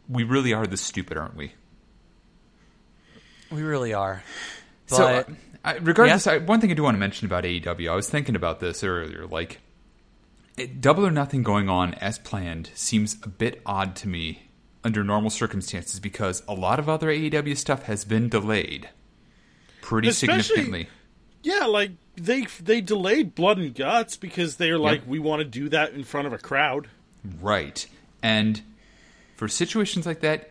we really are this stupid, aren't we? We really are. But so, uh, I, regardless, Yeah. I, one thing I do want to mention about AEW, I was thinking about this earlier. Like, it, Double or Nothing going on as planned seems a bit odd to me under normal circumstances because a lot of other AEW stuff has been delayed pretty Especially- significantly. Yeah, like they they delayed Blood and Guts because they're like, Yep. we want to do that in front of a crowd. Right. And for situations like that,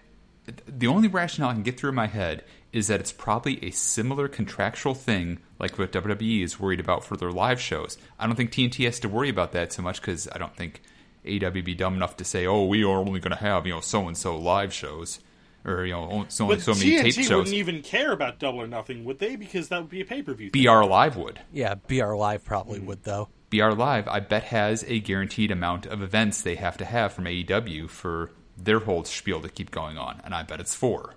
the only rationale I can get through in my head is that it's probably a similar contractual thing like what WWE is worried about for their live shows. I don't think TNT has to worry about that so much because I don't think AEW be dumb enough to say, oh, we are only going to have, you know, so and so live shows. Or, you know, it's only But so many tape TNT shows. wouldn't even care about Double or Nothing, would they? Because that would be a pay per view. BR Live would. yeah, BR Live probably hmm. would though. BR Live, I bet, has a guaranteed amount of events they have to have from AEW for their whole spiel to keep going on, and I bet it's four.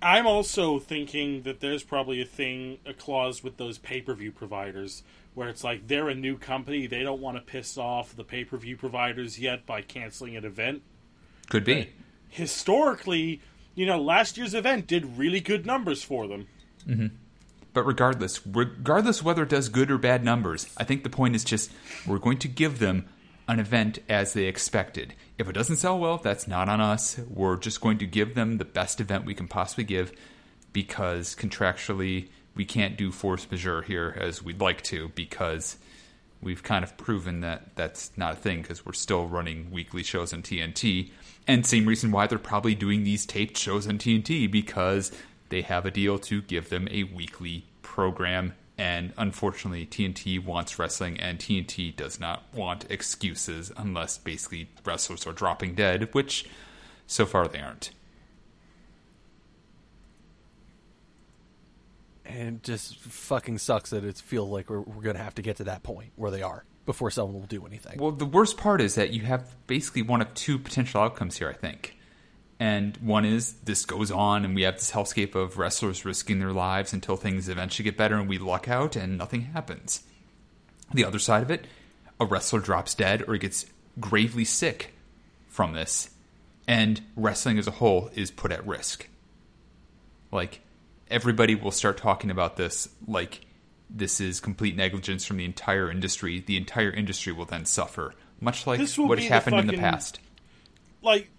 I'm also thinking that there's probably a thing, a clause with those pay per view providers where it's like they're a new company, they don't want to piss off the pay per view providers yet by canceling an event. Could be. Historically, you know, last year's event did really good numbers for them. Mm-hmm. But regardless, regardless whether it does good or bad numbers, I think the point is just we're going to give them an event as they expected. If it doesn't sell well, that's not on us. We're just going to give them the best event we can possibly give because contractually we can't do force majeure here as we'd like to because we've kind of proven that that's not a thing because we're still running weekly shows on TNT. And same reason why they're probably doing these taped shows on TNT because they have a deal to give them a weekly program and unfortunately, TNT wants wrestling, and TNT does not want excuses unless basically wrestlers are dropping dead, which so far they aren't. And just fucking sucks that it feels like we're, we're going to have to get to that point where they are before someone will do anything. Well, the worst part is that you have basically one of two potential outcomes here, I think. And one is this goes on, and we have this hellscape of wrestlers risking their lives until things eventually get better, and we luck out, and nothing happens. The other side of it, a wrestler drops dead or gets gravely sick from this, and wrestling as a whole is put at risk. Like, everybody will start talking about this like this is complete negligence from the entire industry. The entire industry will then suffer, much like what has happened fucking, in the past. Like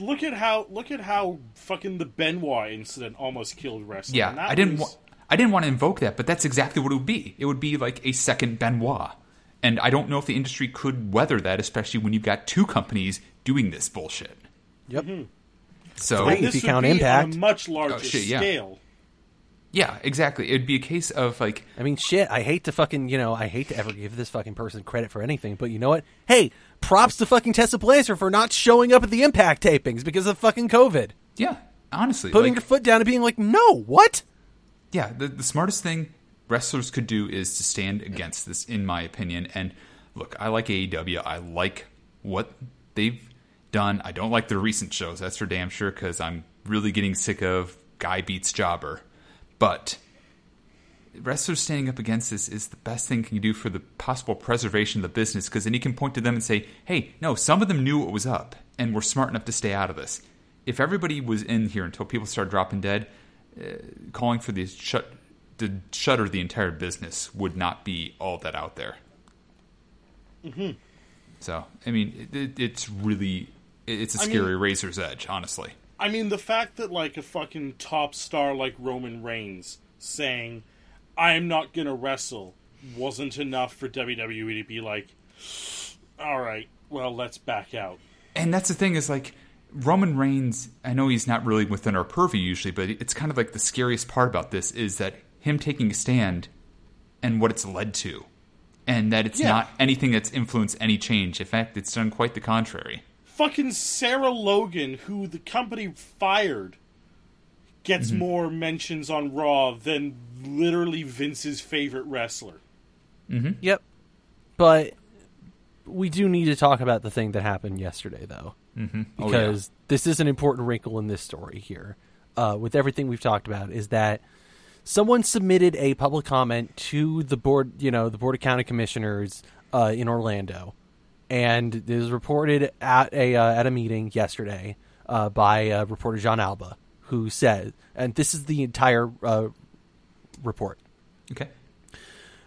look at how look at how fucking the Benoit incident almost killed wrestling. Yeah, I didn't. Was... Wa- I didn't want to invoke that, but that's exactly what it would be. It would be like a second Benoit, and I don't know if the industry could weather that, especially when you've got two companies doing this bullshit. Yep. Mm-hmm. So if you count Impact, on a much larger oh, shit, yeah. scale. Yeah, exactly. It'd be a case of like. I mean, shit. I hate to fucking, you know, I hate to ever give this fucking person credit for anything, but you know what? Hey, props to fucking Tessa Blanchard for not showing up at the Impact tapings because of fucking COVID. Yeah, honestly, putting like, your foot down and being like, "No, what?" Yeah, the the smartest thing wrestlers could do is to stand against this, in my opinion. And look, I like AEW. I like what they've done. I don't like their recent shows. That's for damn sure. Because I'm really getting sick of guy beats jobber. But wrestlers standing up against this is the best thing you can do for the possible preservation of the business because then you can point to them and say, hey, no, some of them knew what was up and were smart enough to stay out of this. If everybody was in here until people started dropping dead, uh, calling for the shut to shutter the entire business would not be all that out there. Mm-hmm. So, I mean, it, it's really it's a scary mean, razor's edge, honestly. I mean, the fact that like a fucking top star like Roman Reigns saying, "I'm not gonna wrestle," wasn't enough for WWE to be like, "All right, well, let's back out." And that's the thing is like Roman Reigns. I know he's not really within our purview usually, but it's kind of like the scariest part about this is that him taking a stand and what it's led to, and that it's yeah. not anything that's influenced any change. In fact, it's done quite the contrary fucking Sarah Logan, who the company fired, gets mm-hmm. more mentions on Raw than literally Vince's favorite wrestler. Mm-hmm. Yep. But we do need to talk about the thing that happened yesterday, though. Mm-hmm. Oh, because yeah. this is an important wrinkle in this story here. Uh, with everything we've talked about, is that someone submitted a public comment to the board, you know, the Board of County Commissioners uh, in Orlando and it was reported at a uh, at a meeting yesterday uh, by uh, reporter Jon Alba, who said, and this is the entire uh, report. Okay.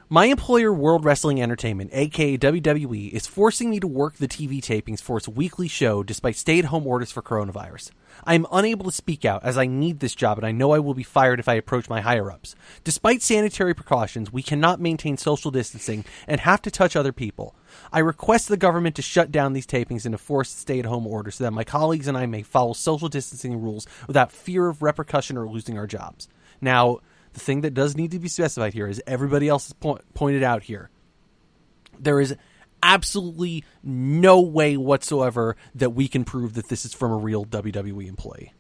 My employer, World Wrestling Entertainment, aka WWE, is forcing me to work the TV tapings for its weekly show despite stay at home orders for coronavirus. I am unable to speak out as I need this job and I know I will be fired if I approach my higher ups. Despite sanitary precautions, we cannot maintain social distancing and have to touch other people. I request the government to shut down these tapings and enforce stay at home order so that my colleagues and I may follow social distancing rules without fear of repercussion or losing our jobs. Now, the thing that does need to be specified here is everybody else has po- pointed out here. There is absolutely no way whatsoever that we can prove that this is from a real WWE employee.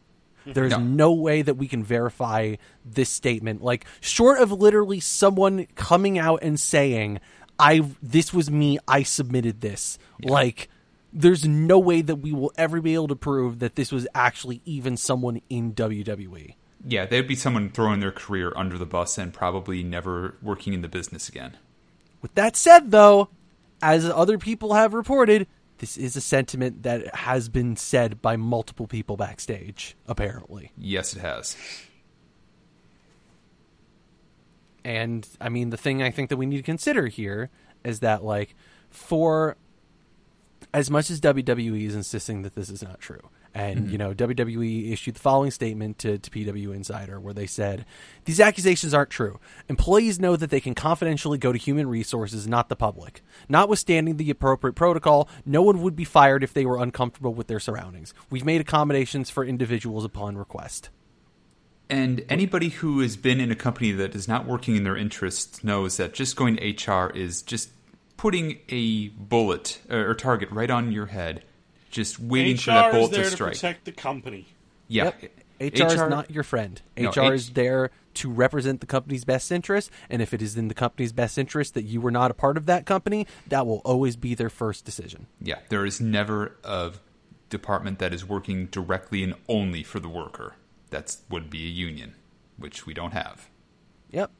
There is no. no. way that we can verify this statement. Like, short of literally someone coming out and saying, "I this was me. I submitted this." Yeah. Like, there's no way that we will ever be able to prove that this was actually even someone in WWE yeah, they'd be someone throwing their career under the bus and probably never working in the business again. With that said, though, as other people have reported, this is a sentiment that has been said by multiple people backstage, apparently. Yes, it has. And I mean, the thing I think that we need to consider here is that, like, for as much as WWE is insisting that this is not true, and mm-hmm. you know WWE issued the following statement to, to PW Insider where they said these accusations aren't true. Employees know that they can confidentially go to human resources, not the public. Notwithstanding the appropriate protocol, no one would be fired if they were uncomfortable with their surroundings. We've made accommodations for individuals upon request. And anybody who has been in a company that is not working in their interests knows that just going to HR is just putting a bullet or, or target right on your head, just waiting HR for that bullet is there to to strike. protect the company. yeah, Yep. HR, is not your friend. No, HR H- is there to represent the company's best interest, and if it is in the company's best interest that you were not a part of that company, that will always be their first decision. Yeah, there is never a department that is working directly and only for the worker. That would be a union, which we don't have. Yep.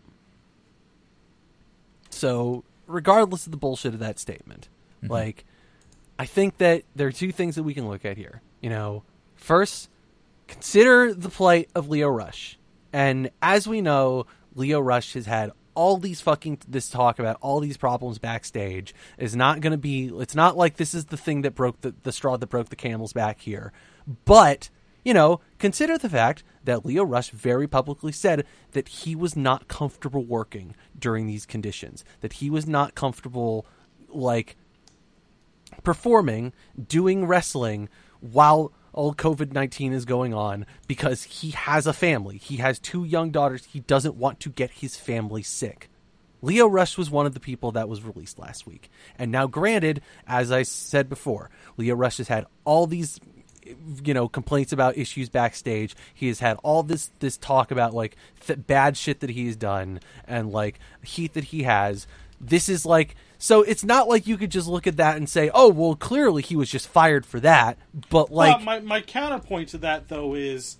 So, regardless of the bullshit of that statement, mm-hmm. like, I think that there are two things that we can look at here. You know, first, consider the plight of Lio Rush. And as we know, Lio Rush has had all these fucking this talk about all these problems backstage is not going to be it's not like this is the thing that broke the, the straw that broke the camel's back here but you know consider the fact that lio rush very publicly said that he was not comfortable working during these conditions that he was not comfortable like performing, doing wrestling while all COVID 19 is going on because he has a family. He has two young daughters. He doesn't want to get his family sick. Lio Rush was one of the people that was released last week. And now, granted, as I said before, Lio Rush has had all these you know complaints about issues backstage he has had all this this talk about like th- bad shit that he's done and like heat that he has this is like so it's not like you could just look at that and say oh well clearly he was just fired for that but like Well, my my counterpoint to that though is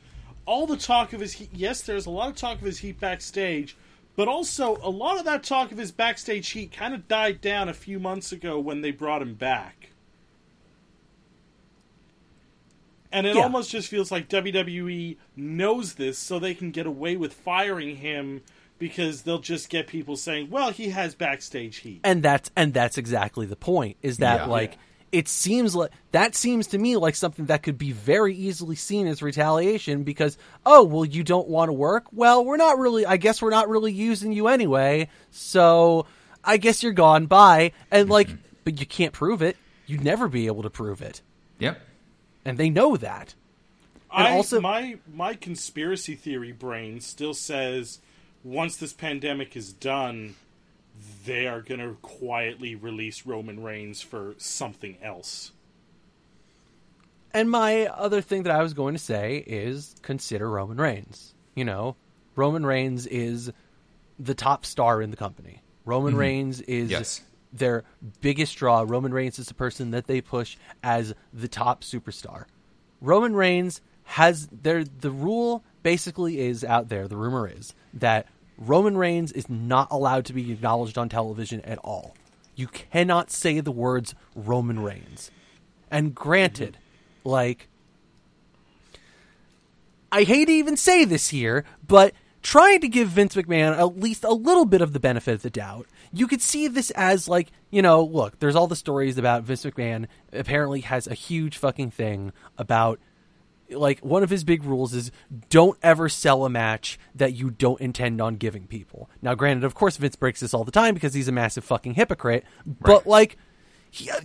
all the talk of his heat. Yes, there's a lot of talk of his heat backstage, but also a lot of that talk of his backstage heat kind of died down a few months ago when they brought him back. And it Yeah. almost just feels like WWE knows this, so they can get away with firing him because they'll just get people saying, "Well, he has backstage heat." and that's and that's exactly the point is that Yeah. like Yeah. it seems like that seems to me like something that could be very easily seen as retaliation because oh well you don't want to work well we're not really i guess we're not really using you anyway so i guess you're gone bye and like mm-hmm. but you can't prove it you'd never be able to prove it Yep. And they know that And I, also- my my conspiracy theory brain still says once this pandemic is done, they are going to quietly release Roman Reigns for something else. And my other thing that I was going to say is consider Roman Reigns. You know, Roman Reigns is the top star in the company. Roman mm-hmm. Reigns is Yes. Their biggest draw. Roman Reigns is the person that they push as the top superstar. Roman Reigns has their the rule basically is out there. The rumor is that Roman Reigns is not allowed to be acknowledged on television at all. You cannot say the words Roman Reigns. And granted, like I hate to even say this here, but trying to give Vince McMahon at least a little bit of the benefit of the doubt, you could see this as like, you know, look, there's all the stories about Vince McMahon apparently has a huge fucking thing about like one of his big rules is don't ever sell a match that you don't intend on giving people. Now granted, of course Vince breaks this all the time because he's a massive fucking hypocrite, but Right. like he, uh,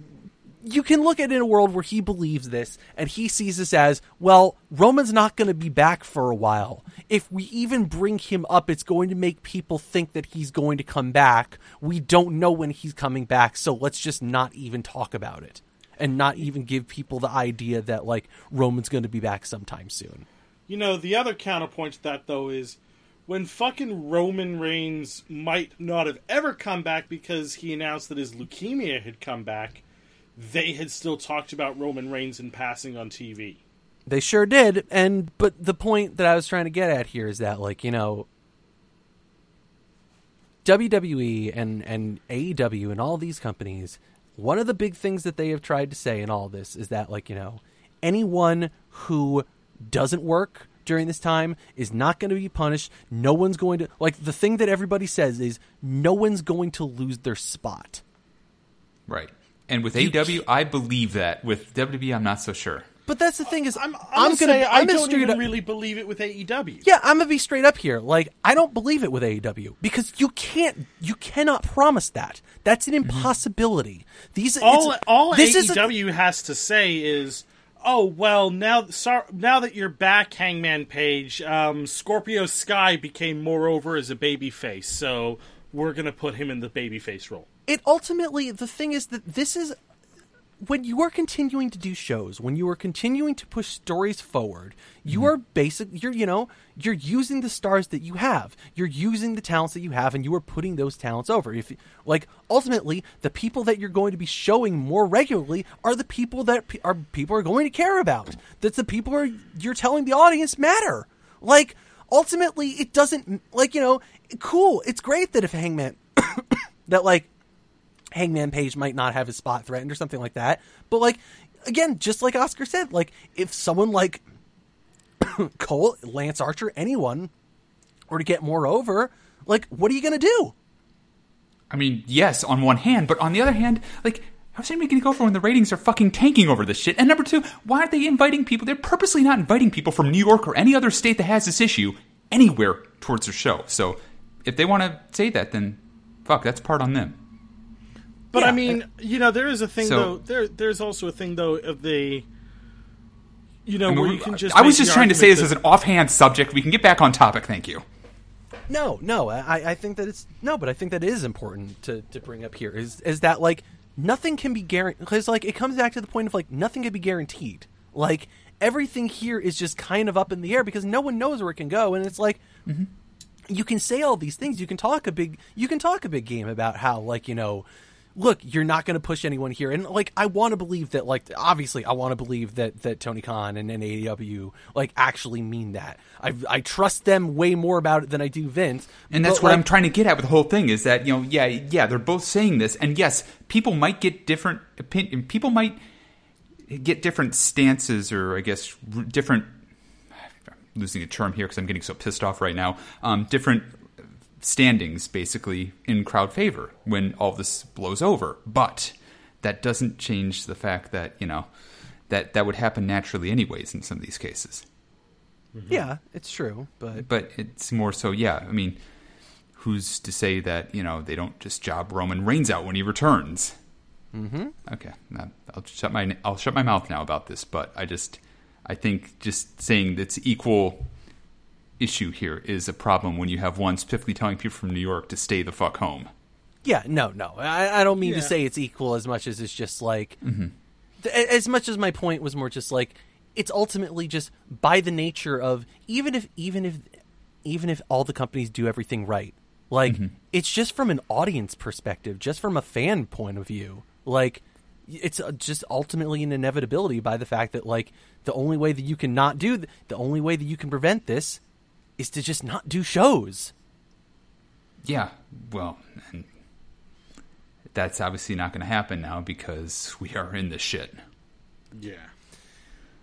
you can look at it in a world where he believes this and he sees this as well roman's not going to be back for a while. If we even bring him up it's going to make people think that he's going to come back. We don't know when he's coming back so let's just not even talk about it and not even give people the idea that like roman's going to be back sometime soon. You know, the other counterpoint to that though is when fucking Roman Reigns might not have ever come back because he announced that his leukemia had come back, they had still talked about Roman Reigns in passing on TV. They sure did, and but the point that I was trying to get at here is that like, you know, WWE and and AEW and all these companies, one of the big things that they have tried to say in all this is that like, you know, anyone who doesn't work during this time is not going to be punished. No one's going to like the thing that everybody says is no one's going to lose their spot. Right. And with AEW, I believe that. With WWE, I'm not so sure. But that's the thing is, I'm, I'm, I'm, gonna, say I I'm gonna don't even up, really believe it with AEW. yeah, I'm gonna be straight up here. Like, I don't believe it with AEW because you can't, you cannot promise that. That's an impossibility. These all all this is a- AEW has to say is, "Oh well, now sorry, now that you're back, Hangman Page, um, Scorpio Sky became moreover as a babyface, so we're gonna put him in the babyface role." It ultimately the thing is that this is when you are continuing to do shows when you are continuing to push stories forward you mm-hmm. are basic you're you know you're using the stars that you have. You're using the talents that you have and you are putting those talents over. If like ultimately the people that you're going to be showing more regularly are the people that pe- are people are going to care about. That's the people are you're telling the audience matter. Like ultimately it doesn't like you know cool. It's great that if hangman *coughs* that like Hangman Page might not have his spot threatened or something like that. But like again, just like Oscar said, like if someone like *coughs* Cole, Lance Archer, anyone were to get more over, like what are you gonna do? I mean, yes, on one hand, but on the other hand, like, how's anybody going to go for when the ratings are fucking tanking over this shit? And number two, why aren't they inviting people? They're purposely not inviting people from New York or any other state that has this issue anywhere towards their show. So if they want to say that, then fuck, that's part on them. But Yeah, I mean, you know, there is a thing So- though. There, there's also a thing though of the, you know, I, mean, where we- you can just. I was just trying to say argument this as an offhand subject. We can get back on topic. Thank you. No, no, I, I think that it's no, but I think that it is important to, to bring up here is is that like nothing can be guaranteed because like it comes back to the point of like nothing can be guaranteed. Like everything here is just kind of up in the air because no one knows where it can go, and it's like mm-hmm. you can say all these things. You can talk a big you can talk a big game about how like you know. Look, you're not going to push anyone here, and like I want to believe that. Like, obviously, I want to believe that that Tony Khan and, and AEW like actually mean that. I I trust them way more about it than I do Vince, And that's but, what like, I'm trying to get at with the whole thing is that you know, yeah, yeah, they're both saying this, and yes, people might get different opinion. People might get different stances, or I guess r- different. I'm losing a term here because I'm getting so pissed off right now. Um, different standings, basically, in crowd favor when all this blows over, but that doesn't change the fact that you know that that would happen naturally anyways in some of these cases. Yeah, it's true, but but it's more so yeah i mean who's to say that you know they don't just job roman reigns out when he returns? Mm-hmm. okay i'll shut my i'll shut my mouth now about this but i just i think just saying that's equal issue here is a problem when you have one specifically telling people from new york to stay the fuck home. Yeah, no, no, I, I don't mean to say it's equal as much as it's just like, th- as much as my point was more just like, it's ultimately just by the nature of even if even if even if all the companies do everything right, like it's just from an audience perspective, just from a fan point of view, like it's uh, just ultimately an inevitability by the fact that like the only way that you can not do th- the only way that you can prevent this is to just not do shows. yeah well and that's obviously not going to happen now because we are in this shit Yeah.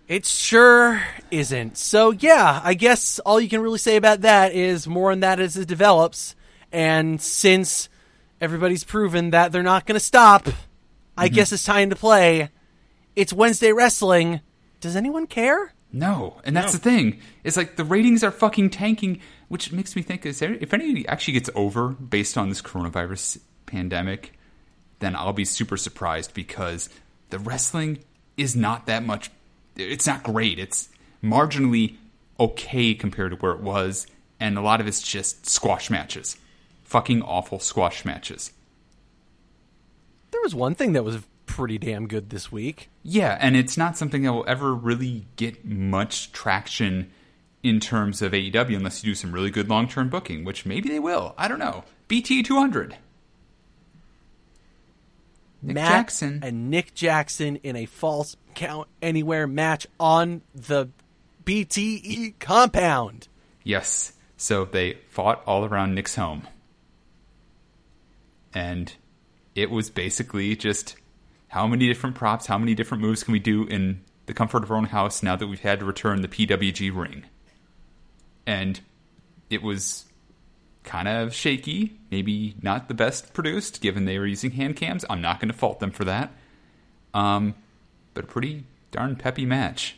It sure isn't. So yeah, I guess all you can really say about that is more on that as it develops. And since everybody's proven that they're not going to stop, I mm-hmm. guess it's time to play. It's Wednesday wrestling. Does anyone care? No, and that's No. the thing. It's like the ratings are fucking tanking, which makes me think: is there, if anybody actually gets over based on this coronavirus pandemic, then I'll be super surprised because the wrestling is not that much. It's not great. It's marginally okay compared to where it was, and a lot of it's just squash matches, fucking awful squash matches. There was one thing that was pretty damn good this week. Yeah, and it's not something that will ever really get much traction in terms of AEW unless you do some really good long term booking, which maybe they will. I don't know. BT 200. Nick Matt Jackson. and Nick Jackson in a false count anywhere match on the BTE compound. Yes. So they fought all around Nick's home. And it was basically just how many different props, how many different moves can we do in the comfort of our own house now that we've had to return the PWG ring? and it was kind of shaky, maybe not the best produced, given they were using hand cams. I'm not going to fault them for that. Um, but a pretty darn peppy match.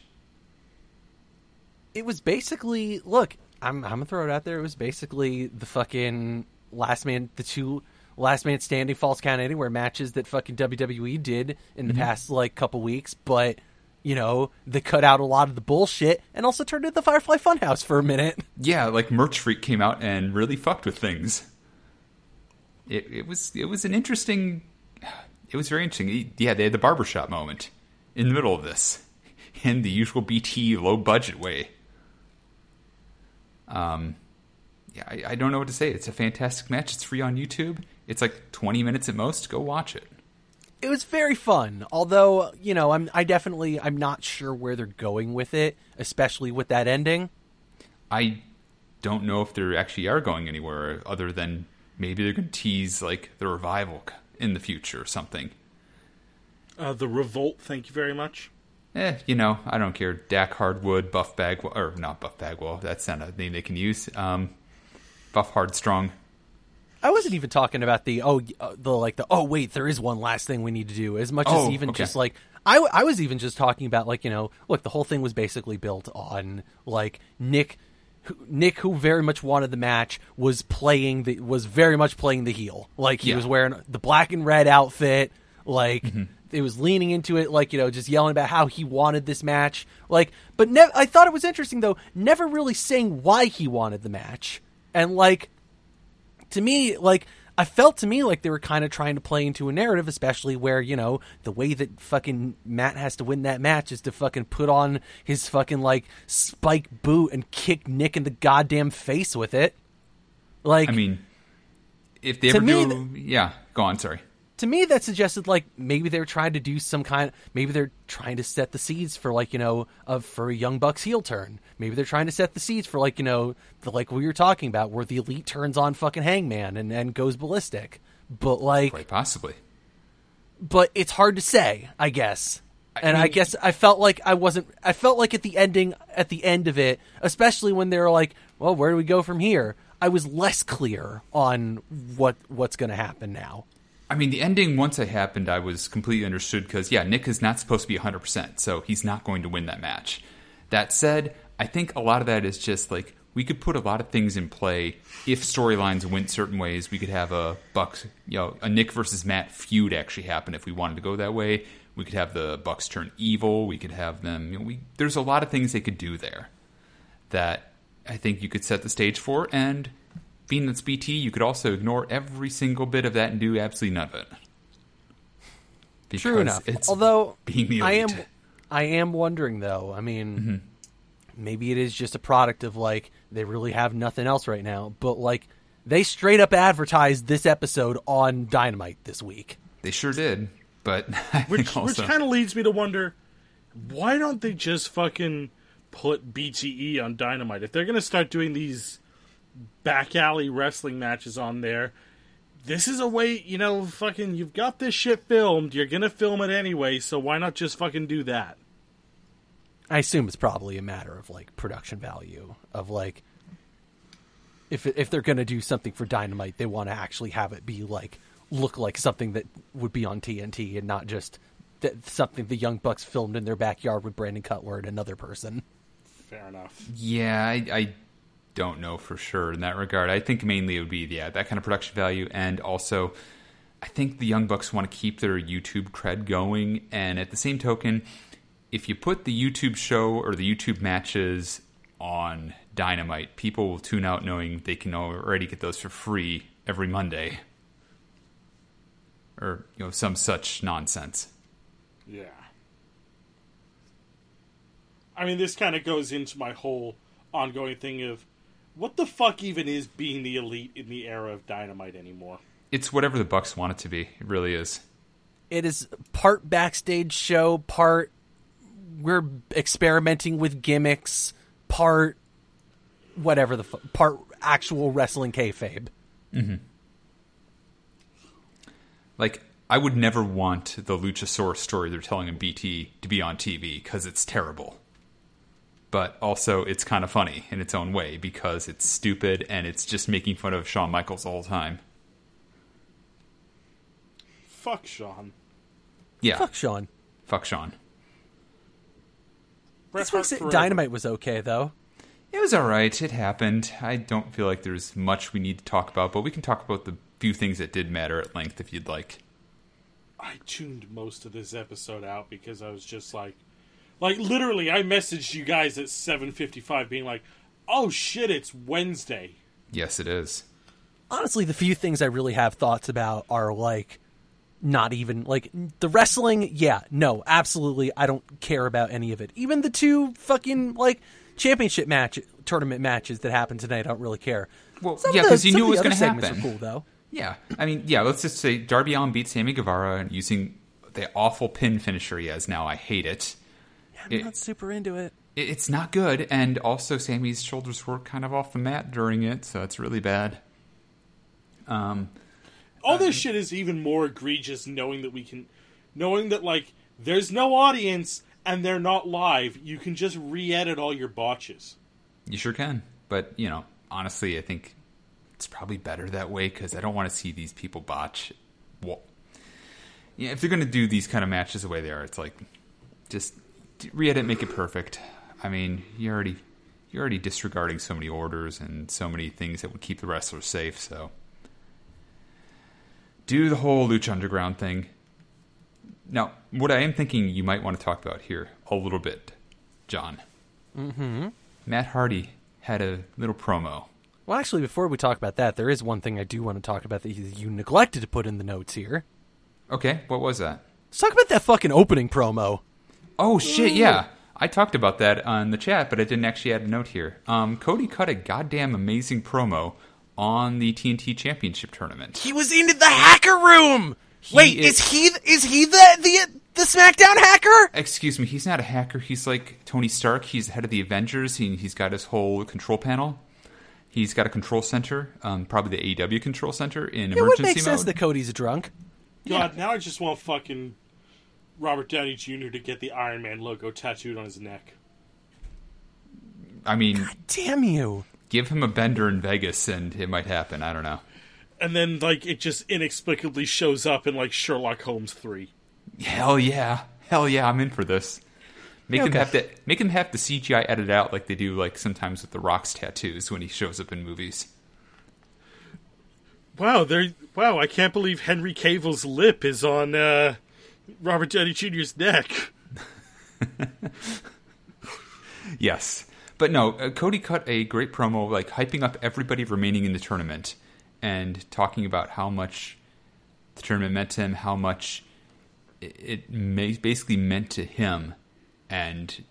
It was basically look. I'm I'm gonna throw it out there. It was basically the fucking last man, the two last man standing false count anywhere matches that fucking WWE did in the past like couple weeks, but you know they cut out a lot of the bullshit and also turned into the Firefly Funhouse for a minute. Yeah, like Merch Freak came out and really fucked with things. It it was it was an interesting. It was very interesting. Yeah, they had the barbershop moment in the middle of this, *laughs* in the usual BT low budget way. Um, yeah, I, I don't know what to say. It's a fantastic match. It's free on YouTube. It's like 20 minutes at most. Go watch it. It was very fun, although you know I'm I definitely I'm not sure where they're going with it, especially with that ending. I don't know if they actually are going anywhere other than maybe they're going to tease like the revival in the future or something. Uh, the Revolt, thank you very much. Eh, you know, I don't care. Dak Hardwood, Buff Bagwell, or not Buff Bagwell. That's not a name they can use. Um, Buff Hardstrong. I wasn't even talking about the oh uh, the like the oh wait there is one last thing we need to do as much Oh, as even okay. just like I, I was even just talking about like you know look the whole thing was basically built on like Nick who, Nick who very much wanted the match was playing the was very much playing the heel like he Yeah. was wearing the black and red outfit like Mm-hmm. it was leaning into it like you know just yelling about how he wanted this match like but ne- I thought it was interesting though never really saying why he wanted the match and like to me, like I felt to me like they were kind of trying to play into a narrative, especially where you know the way that fucking Matt has to win that match is to fucking put on his fucking like spike boot and kick Nick in the goddamn face with it. Like I mean, if they ever me, do, yeah, go on. Sorry. To me that suggested like maybe they're trying to do some kind maybe they're trying to set the seeds for like you know of for a young bucks heel turn maybe they're trying to set the seeds for like you know the like we were talking about where the elite turns on fucking hangman and, and goes ballistic but like Quite possibly. but it's hard to say, I guess. And I mean- guess I felt like I wasn't. I felt like at the ending, at the end of it, especially when they were like, "Well, where do we go from here?" I was less clear on what what's going to happen now. I mean, the ending once it happened, I was completely understood because yeah, Nick is not supposed to be 100, percent so he's not going to win that match. That said, I think a lot of that is just like we could put a lot of things in play if storylines went certain ways. We could have a Bucks, you know, a Nick versus Matt feud actually happen if we wanted to go that way. We could have the Bucks turn evil. We could have them. You know, we there's a lot of things they could do there that I think you could set the stage for. And being that's BT, you could also ignore every single bit of that and do absolutely none of it. True enough. It's Although being the I am. I am wondering though. I mean, Mm-hmm. maybe it is just a product of like they really have nothing else right now. But like they straight up advertised this episode on Dynamite this week. they sure did, but *laughs* I Which also which kind of leads me to wonder why don't they just fucking put BTE on Dynamite if they're gonna start doing these back alley wrestling matches on there. This is a way, you know, fucking. You've got this shit filmed. You're gonna film it anyway, so why not just fucking do that? I assume it's probably a matter of like production value of like if if they're going to do something for Dynamite, they want to actually have it be like look like something that would be on TNT and not just that something the Young Bucks filmed in their backyard with Brandon Cutler and another person. Fair enough. yeah, I, I don't know for sure in that regard. I think mainly it would be yeah that kind of production value, and also I think the Young Bucks want to keep their YouTube cred going, and at the same token, if you put the YouTube show or the YouTube matches on Dynamite, people will tune out knowing they can already get those for free every Monday, or you know some such nonsense. Yeah. I mean, this kind of goes into my whole ongoing thing of what the fuck even is being the elite in the era of Dynamite anymore? It's whatever the Bucks want it to be. It really is. It is part backstage show, part we're experimenting with gimmicks, part whatever the fu- part actual wrestling kayfabe. Mm-hmm. Like, I would never want the Luchasaurus story they're telling in BT to be on TV because it's terrible. But also it's kind of funny in its own way because it's stupid and it's just making fun of Shawn Michaels all the whole time. Fuck Sean. Yeah, Fuck Sean. fuck Sean. Bret This Hart week's forever. Dynamite was okay though. It was all right. It happened. I don't feel like there's much we need to talk about, but we can talk about the few things that did matter at length if you'd like. I tuned most of this episode out because I was just like, like literally, I messaged you guys at seven fifty-five, being like, "Oh shit, it's Wednesday." Yes, it is. honestly, the few things I really have thoughts about are like not even like the wrestling. Yeah, no, absolutely, I don't care about any of it. Even the two fucking like championship match tournament matches that happened tonight, I don't really care. Well, Some yeah, 'cause you knew of it was the other gonna segments happen. Are cool though. Yeah, I mean, yeah. Let's just say Darby Allin beat Sammy Guevara and using the awful pin finisher he has now. I hate it. I'm It- not super into it. It- It's not good, and also Sammy's shoulders were kind of off the mat during it, so it's really bad. Um, All this shit is even more egregious knowing that we can, knowing that like there's no audience and they're not live. You can just re-edit all your botches. you sure can, but you know, honestly, I think it's probably better that way because I don't want to see these people botch. Well, yeah, if they're going to do these kind of matches the way they are, it's like just re-edit, make it perfect. I mean, you already you're already disregarding so many orders and so many things that would keep the wrestlers safe. So do the whole Lucha Underground thing. Now, what I am thinking you might want to talk about here a little bit, John. Mm-hmm. Matt Hardy had a little promo. Well, actually, before we talk about that, there is one thing I do want to talk about that you neglected to put in the notes here. Okay, what was that? Let's talk about that fucking opening promo. Oh shit, yeah. I talked about that on the chat, but I didn't actually add a note here. Um, Cody cut a goddamn amazing promo on the TNT Championship tournament. He was in the hacker room. Wait, is- is, he is he the the the SmackDown hacker? Excuse me, he's not a hacker. He's like Tony Stark. He's the head of the Avengers. He, he's got his whole control panel. He's got a control center, um, probably the AEW control center in It would emergency make mode. sense that Cody's drunk. God, now I just want fucking Robert Downey Jr. to get the Iron Man logo tattooed on his neck. I mean, Damn you! give him a bender in Vegas, and it might happen. I don't know. And then, like, it just inexplicably shows up in, like, Sherlock Holmes 3. Hell yeah, hell yeah, I'm in for this. Make him Okay. have to make him have the CGI edit out like they do like sometimes with the Rock's tattoos when he shows up in movies. Wow, there. Wow, I can't believe Henry Cavill's lip is on uh, Robert Downey Jr.'s neck. *laughs* Yes, but no, uh, Cody cut a great promo like hyping up everybody remaining in the tournament and talking about how much the tournament meant to him, how much it, it basically meant to him, and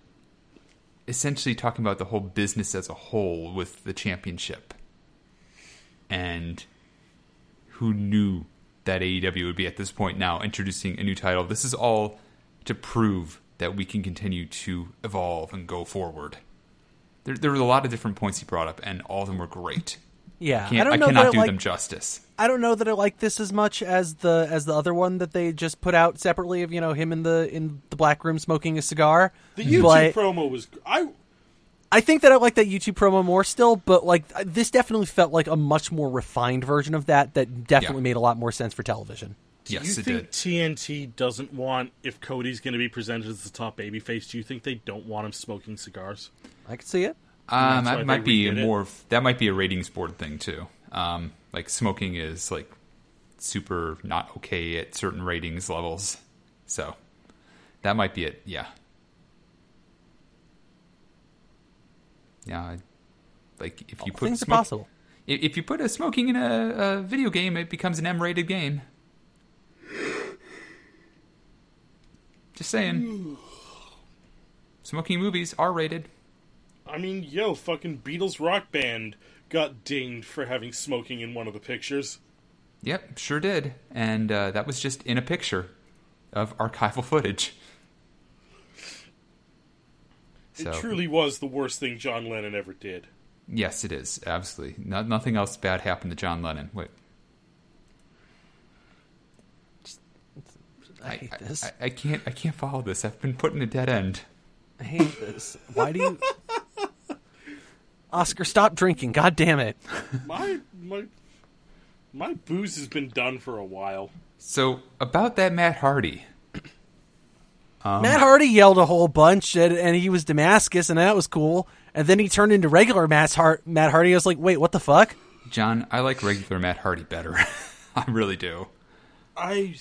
essentially talking about the whole business as a whole with the championship. And who knew that AEW would be at this point now introducing a new title? This is all to prove that we can continue to evolve and go forward. There, there were a lot of different points he brought up, and all of them were great. Yeah, Can't, I don't know cannot that I do like, them justice. I don't know that I like this as much as the as the other one that they just put out separately of you know him in the in the black room smoking a cigar. The YouTube But promo was. I I think that I like that YouTube promo more still, but like this definitely felt like a much more refined version of that that definitely Yeah. made a lot more sense for television. Yes, you it think did. TNT doesn't want if Cody's going to be presented as the top babyface? Do you think they don't want him smoking cigars? I could see it. Um, that might be redid it. more. Of, that might be a ratings board thing too. Um, like smoking is like super not okay at certain ratings levels, so that might be it. Yeah, yeah. Like if you All put things are smoke- possible. if you put a smoking in a, a video game, it becomes an M-rated game. Just saying. *sighs* Smoking movies are rated. I mean, yo, fucking Beatles rock band got dinged for having smoking in one of the pictures. Yep, sure did. And uh, that was just in a picture of archival footage. It truly was the worst thing John Lennon ever did. yes, it is. Absolutely. No, nothing else bad happened to John Lennon. Wait. I hate this. I, I can't I can't follow this. I've been put in a dead end. I hate this. Why do you? *laughs* Oscar, stop drinking. God damn it. My my my booze has been done for a while. So about that Matt Hardy, Matt Hardy yelled a whole bunch, and, and he was Damascus, and that was cool. And then he turned into regular Matt, Hart, Matt Hardy. I was like, wait, what the fuck? John, I like regular Matt Hardy better. *laughs* I really do. I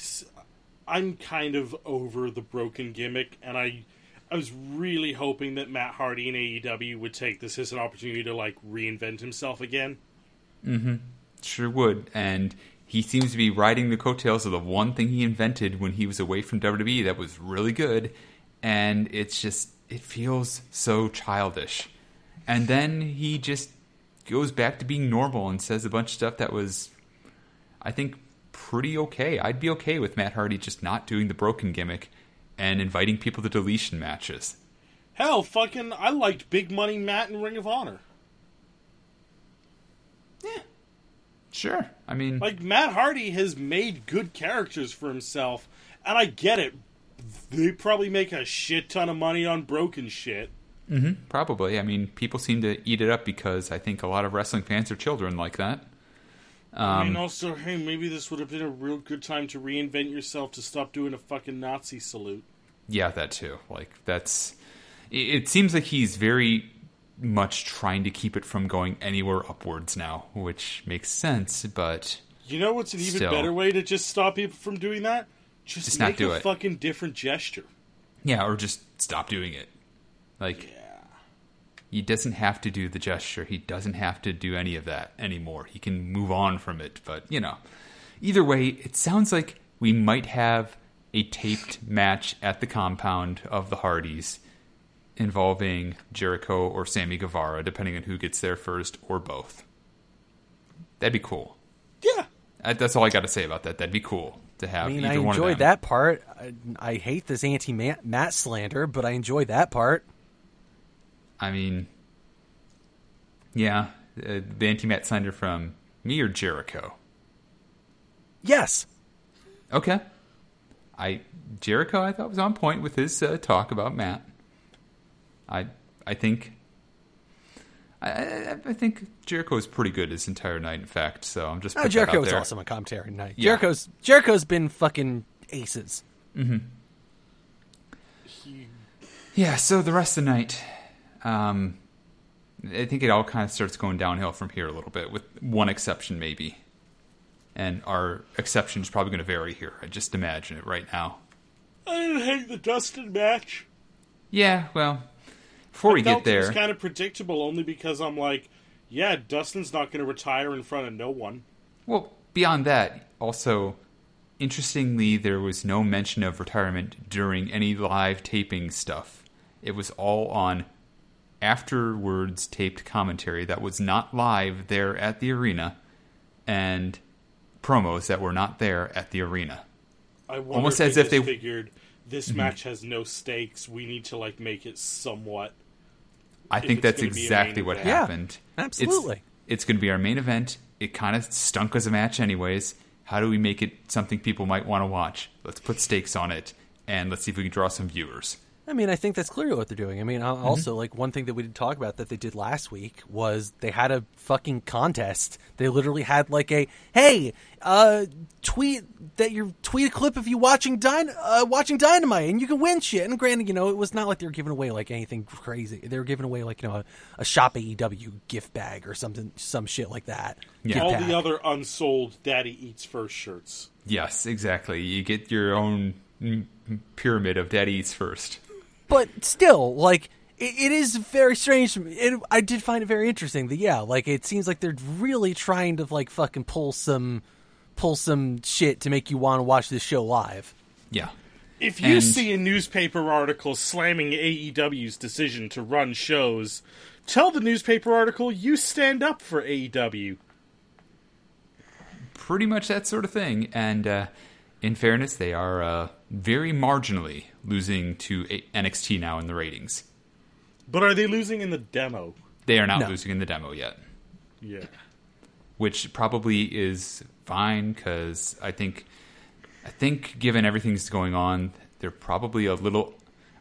I'm kind of over the broken gimmick, and I I was really hoping that Matt Hardy and AEW would take this as an opportunity to like reinvent himself again. Mm-hmm. Sure would. And he seems to be riding the coattails of the one thing he invented when he was away from WWE that was really good. And it's just, it feels so childish. And then he just goes back to being normal and says a bunch of stuff that was, I think, pretty okay. I'd be okay with Matt Hardy just not doing the broken gimmick and inviting people to deletion matches. Hell, fucking, I liked Big Money Matt in Ring of Honor. Sure. I mean, Like Matt Hardy has made good characters for himself, and I get it. They probably make a shit ton of money on broken shit. Probably. I mean, people seem to eat it up because I think a lot of wrestling fans are children like that. I Um, mean, also, hey, maybe this would have been a real good time to reinvent yourself to stop doing a fucking Nazi salute. Yeah, that too. Like that's. It, it seems like he's very much trying to keep it from going anywhere upwards now, which makes sense. But You know what's an even Still. better way to just stop people from doing that? Just, Just not make do a it. fucking different gesture. yeah, or just stop doing it. Like he doesn't have to do the gesture. He doesn't have to do any of that anymore. He can move on from it. But, you know, either way, it sounds like we might have a taped match at the compound of the Hardys involving Jericho or Sammy Guevara, depending on who gets there first or both. That'd be cool. Yeah. That's all I got to say about that. That'd be cool to have I mean, either I enjoyed that part. I, I hate this anti Matt slander, but I enjoy that part. I mean, yeah, uh, the anti-Matt slander from me or Jericho. Yes. Okay, I Jericho I thought was on point with his uh, talk about Matt. I I think I, I, I think Jericho was pretty good his entire night. In fact, so I'm just Oh, put that Jericho out was there. awesome on commentary tonight. Yeah. Jericho's Jericho's been fucking aces. Yeah, so the rest of the night, um, I think it all kind of starts going downhill from here a little bit, with one exception maybe. And our exception is probably going to vary here. I just imagine it right now. I didn't hate the Dustin match. Yeah, well, before we I get it was there, kind of predictable only because I'm like, yeah, Dustin's not going to retire in front of no one. well, beyond that, also, interestingly, there was no mention of retirement during any live taping stuff. It was all on afterwards taped commentary that was not live there at the arena, and promos that were not there at the arena. I wonder Almost as if they- figured this mm-hmm. match has no stakes. We need to like make it somewhat. I think that's gonna be a exactly what event. Yeah, happened. absolutely. It's, it's going to be our main event. It kind of stunk as a match, anyways. How do we make it something people might want to watch? Let's put stakes on it, and let's see if we can draw some viewers. I mean, I think that's clearly what they're doing. I mean, Mm-hmm. also, like, one thing that we didn't talk about that they did last week was they had a fucking contest. They literally had, like, a, hey, uh, tweet that you tweet a clip of you watching Dyn- uh, watching Dynamite and you can win shit. And granted, you know, it was not like they were giving away, like, anything crazy. They were giving away, like, you know, a, a Shop AEW gift bag or something, some shit like that. Yeah. All pack. the other unsold Daddy Eats First shirts. Yes, exactly. You get your own pyramid of Daddy Eats First. But still, like it, it is very strange. It, I did find it very interesting that yeah, like it seems like they're really trying to like fucking pull some pull some shit to make you want to watch this show live. Yeah. If you And- see a newspaper article slamming AEW's decision to run shows, tell the newspaper article you stand up for AEW. Pretty much that sort of thing. And uh, in fairness, they are uh, very marginally losing to NXT now in the ratings. But are they losing in the demo? They are not No. losing in the demo yet. Yeah. which probably is fine because I think, I think given everything's going on, they're probably a little.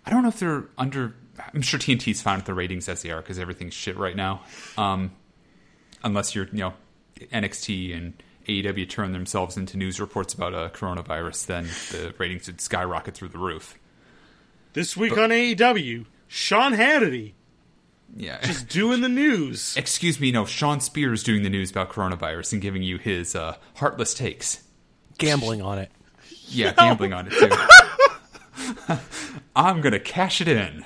I don't know if they're under. I'm sure TNT's fine with the ratings as they are because everything's shit right now. Um, unless you're, you know, NXT and AEW turn themselves into news reports about a coronavirus, then the ratings would skyrocket through the roof. This week on AEW, Sean Hannity Yeah. is doing the news. *laughs* Excuse me, no, Shawn Spears doing the news about coronavirus and giving you his uh, heartless takes. Gambling on it. Yeah, gambling on it too. *laughs* I'm gonna cash it in.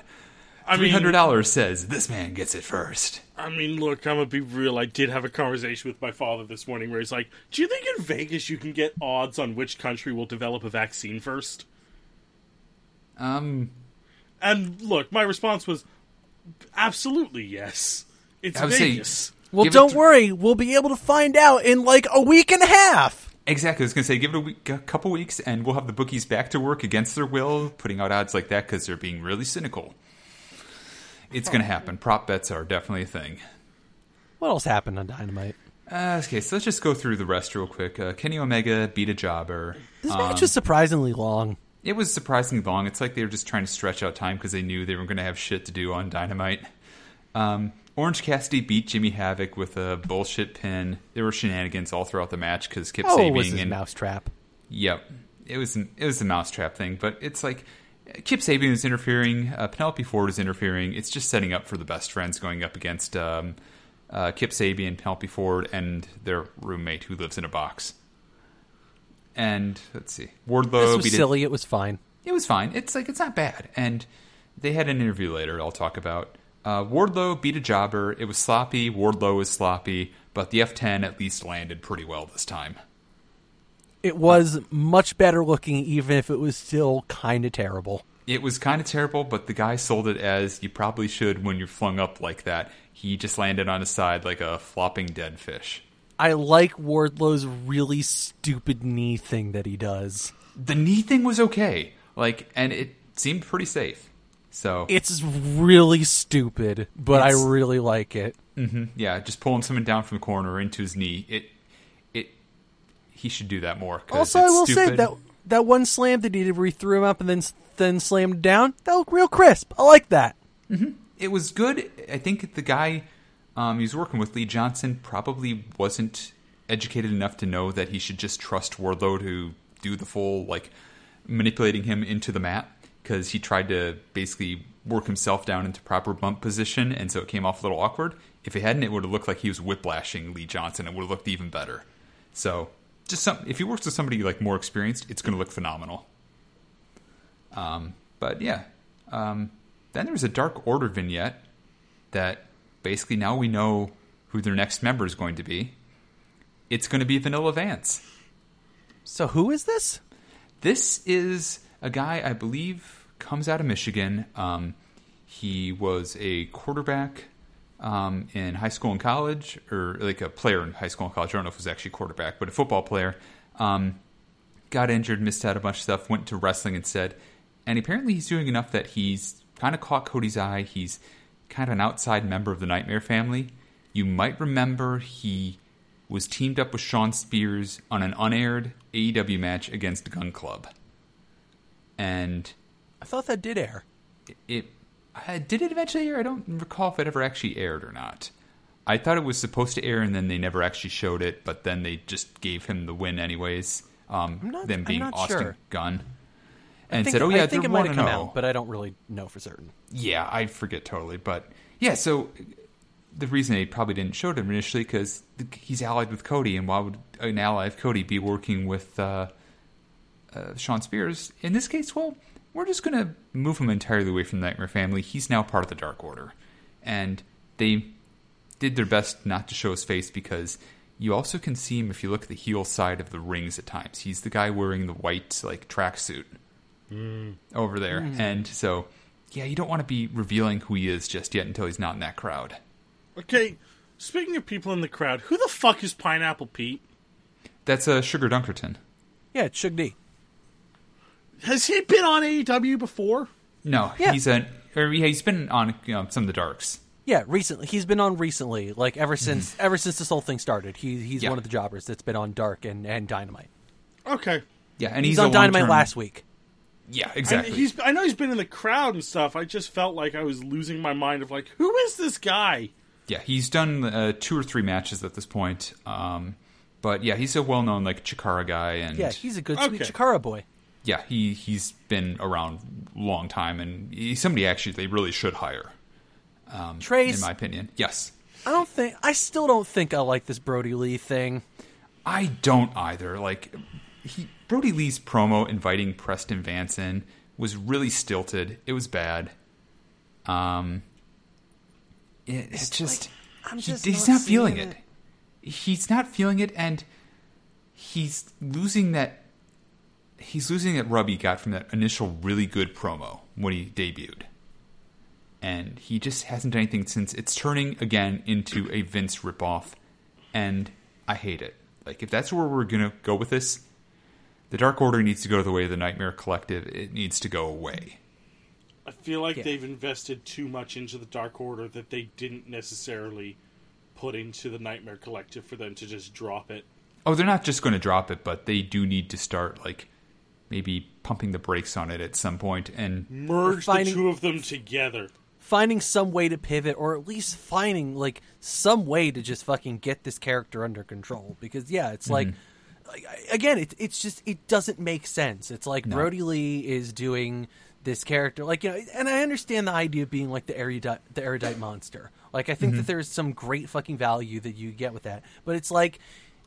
I Three mean, dollars says this man gets it first. I mean, look, I'm gonna be real. I did have a conversation with my father this morning where he's like, "Do you think in Vegas you can get odds on which country will develop a vaccine first? Um, And look, my response was, "Absolutely yes. It's I would say- Vegas." Well, Give it don't th- worry. We'll be able to find out in like a week and a half. exactly. I was gonna say, give it a, week, a couple weeks, and we'll have the bookies back to work against their will, putting out odds like that because they're being really cynical. It's gonna happen. Prop bets are definitely a thing. What else happened on Dynamite? Uh, okay, so let's just go through the rest real quick. Uh, Kenny Omega beat a jobber. This Um, match was surprisingly long. It was surprisingly long. It's like they were just trying to stretch out time because they knew they were going to have shit to do on Dynamite. Um, Orange Cassidy beat Jimmy Havoc with a bullshit pin. There were shenanigans all throughout the match because Kip Oh, it was Sabian his and mousetrap. yep, it was an, it was a mousetrap thing. But it's like Kip Sabian is interfering, uh, Penelope Ford is interfering. It's just setting up for the best friends going up against um, uh, Kip Sabian, Penelope Ford, and their roommate who lives in a box. And let's see, Wardlow This was beat it- silly. It was fine. it was fine. It's like it's not bad. And they had an interview later. I'll talk about. Uh, Wardlow beat a jobber. It was sloppy. Wardlow was sloppy, but the F10 at least landed pretty well this time. It was much better looking, even if it was still kind of terrible. It was kind of terrible, but the guy sold it as you probably should when you're flung up like that. He just landed on his side like a flopping dead fish. I like Wardlow's really stupid knee thing that he does. The knee thing was okay, like, and it seemed pretty safe. So It's really stupid, but It's- I really like it. Mm-hmm. yeah, just pulling someone down from the corner into his knee. It, it, he should do that more. Also, I will say that that one slam that he did where he threw him up and then then slammed down, that looked real crisp. I like that. Mm-hmm. it was good. I think the guy um, he was working with, Lee Johnson, probably wasn't educated enough to know that he should just trust Wardlow to do the full like manipulating him into the mat because he tried to basically work himself down into proper bump position, and so it came off a little awkward. If he hadn't, it would have looked like he was whiplashing Lee Johnson. It would have looked even better. So, just some if he works with somebody like more experienced, it's going to look phenomenal. Um, but yeah, um, then there was a Dark Order vignette that basically now we know who their next member is going to be. It's going to be Vanilla Vance. So who is this? This is a guy I believe comes out of Michigan. Um, he was a quarterback um, in high school and college, or like a player in high school and college. I don't know if it was actually a quarterback, but a football player. Um, got injured, missed out a bunch of stuff, went to wrestling instead. And apparently he's doing enough that he's kind of caught Cody's eye. He's kind of an outside member of the Nightmare family. You might remember he was teamed up with Shawn Spears on an unaired AEW match against Gunn Club. And I thought that did air. it uh, did it eventually air? I don't recall if it ever actually aired or not. I thought it was supposed to air, and then they never actually showed it. But then they just gave him the win anyways. Um, not- them I'm being not Austin sure. Gunn, and think, said, "Oh yeah, I think it might have come out, but I don't really know for certain. Yeah, I forget totally, but yeah. So the reason they probably didn't show it him initially because he's allied with Cody, and why would an ally of Cody be working with uh, uh, Shawn Spears? In this case, well, we're just going to move him entirely away from the Nightmare family. He's now part of the Dark Order, and they did their best not to show his face because you also can see him if you look at the heel side of the rings at times. He's the guy wearing the white like tracksuit Mm. over there, mm. and so yeah, you don't want to be revealing who he is just yet until he's not in that crowd. Okay, speaking of people in the crowd, who the fuck is Pineapple Pete? That's uh, Sugar Dunkerton. Yeah, it's Shug D. Has he been on AEW before? No, Yeah. he's a or yeah, he's been on you know, some of the darks. Yeah, recently he's been on recently, like ever mm-hmm. since ever since this whole thing started. He he's Yeah. one of the jobbers that's been on Dark and, and Dynamite. Okay. Yeah, and He's, he's, on Dynamite last week. Yeah, And exactly. he's I know he's been in the crowd and stuff. I just felt like I was losing my mind of like, who is this guy? yeah, he's done uh, two or three matches at this point. Um, but yeah, he's a well-known like Chikara guy, and Yeah, he's a good sweet Okay. Chikara boy. yeah, he he's been around a long time, and he's somebody actually they really should hire, in Trace, in my opinion. Yes, I don't think I still don't think I like this Brodie Lee thing. I don't either. Like he, Brodie Lee's promo inviting Preston Vance in was really stilted. It was bad. Um, it, it's just I'm he- just he's not not feeling seeing it. He's not feeling it, and he's losing that. He's losing that rub he got from that initial really good promo when he debuted, and he just hasn't done anything since. It's turning again into a Vince ripoff, and I hate it. Like if that's where we're gonna go with this, the Dark Order needs to go the way of the Nightmare Collective. It needs to go away. I feel like Yeah. they've invested too much into the Dark Order that they didn't necessarily put into the Nightmare Collective for them to just drop it. Oh, they're not just going to drop it, but they do need to start like maybe pumping the brakes on it at some. And Merge finding- the two of them together. Finding some way to pivot, or at least finding like some way to just fucking get this character under control. Because yeah, it's like like, I- again, it, it's just it doesn't make sense. It's like No. Brodie Lee is doing this character, like you know, and I understand the idea of being like the erudite, the erudite monster. Like I think that there's some great fucking value that you get with that, but it's like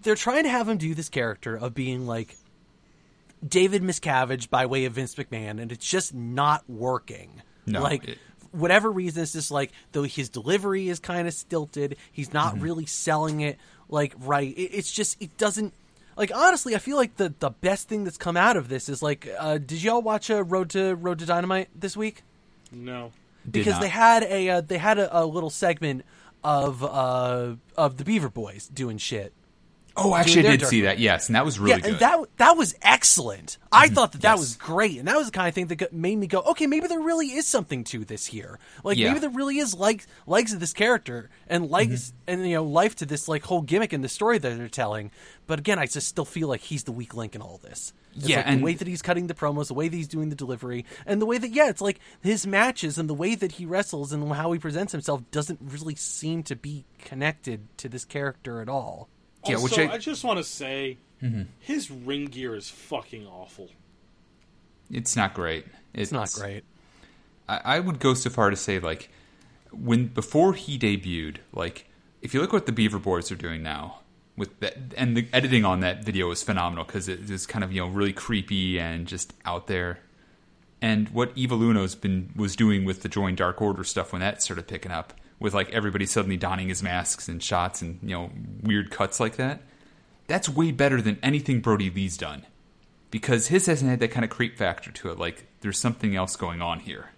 they're trying to have him do this character of being like David Miscavige by way of Vince McMahon, and it's just not working. No, like it- whatever reason, it's just like though his delivery is kind of stilted. He's not Mm-hmm. really selling it like right. It, it's just it doesn't. Like honestly, I feel like the the best thing that's come out of this is like, uh, did y'all watch uh, Road to Road to Dynamite this week? No. Did Because not. they had a uh, they had a, a little segment of uh, of the Beaver Boys doing shit. Oh, actually, I did Dark see that. Yes, and that was really yeah, good. Mm-hmm. that that was excellent. I thought that that Yes. was great, and that was the kind of thing that made me go, okay, maybe there really is something to this here. Like Yeah. maybe there really is like legs of this character and legs Mm-hmm. and you know life to this like whole gimmick and the story that they're telling. But again, I just still feel like he's the weak link in all this. It's Yeah, like and- the way that he's cutting the promos, the way that he's doing the delivery, and the way that yeah, it's like his matches and the way that he wrestles and how he presents himself doesn't really seem to be connected to this character at all. Yeah, also, which I- Mm-hmm. I, just want to say, his ring gear is fucking awful. it's not great. It's not great. I, I would go so far to say like when before he debuted, like if you look what the Beaver Boys are doing now with that, and the editing on that video is phenomenal because it is kind of you know really creepy and just out there. And what Evil Uno's been was doing with the Join Dark Order stuff when that started picking up, with like everybody suddenly donning his masks and shots and you know weird cuts like that. That's way better than anything Brodie Lee's done because his hasn't had that kind of creep factor to it. Like there's something else going on here.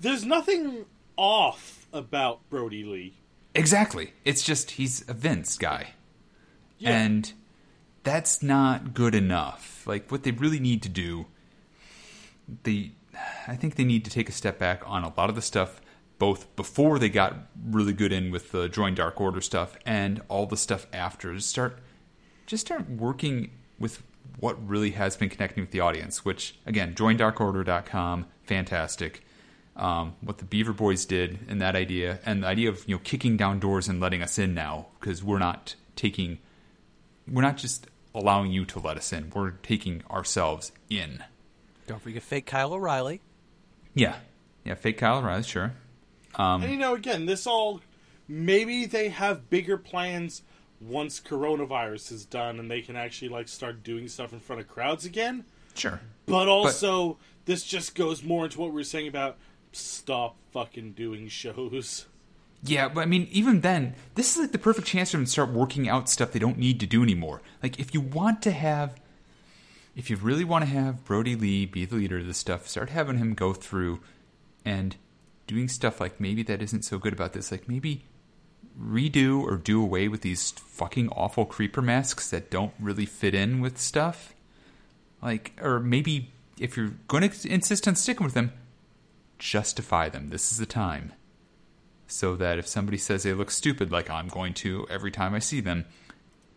There's nothing off about Brodie Lee. Exactly. It's just he's a Vince guy. Yeah. And that's not good enough. Like what they really need to do they I think they need to take a step back on a lot of the stuff both before they got really good in with the join dark order stuff and all the stuff after just start just start working with what really has been connecting with the audience which again joindarkorder.com fantastic. Um, what the beaver boys did and that idea and the idea of you know kicking down doors and letting us in now because we're not taking we're not just allowing you to let us in we're taking ourselves in. Don't forget fake Kyle O'Reilly. yeah. Yeah fake kyle O'Reilly, sure Um, and you know, again, this all maybe they have bigger plans once coronavirus is done and they can actually like start doing stuff in front of crowds again. sure But also, this just goes more into what we were saying about stop fucking doing shows. Yeah, but I mean, even then, this is like the perfect chance for them to start working out stuff they don't need to do anymore. Like, if you want to have, if you really want to have Brodie Lee be the leader of this stuff, start having him go through and doing stuff like maybe that isn't so good about this. Like, maybe redo or do away with these fucking awful creeper masks that don't really fit in with stuff. Like, or maybe if you're going to insist on sticking with them, justify them. This is the time so that if somebody says they look stupid, like I'm going to every time I see them,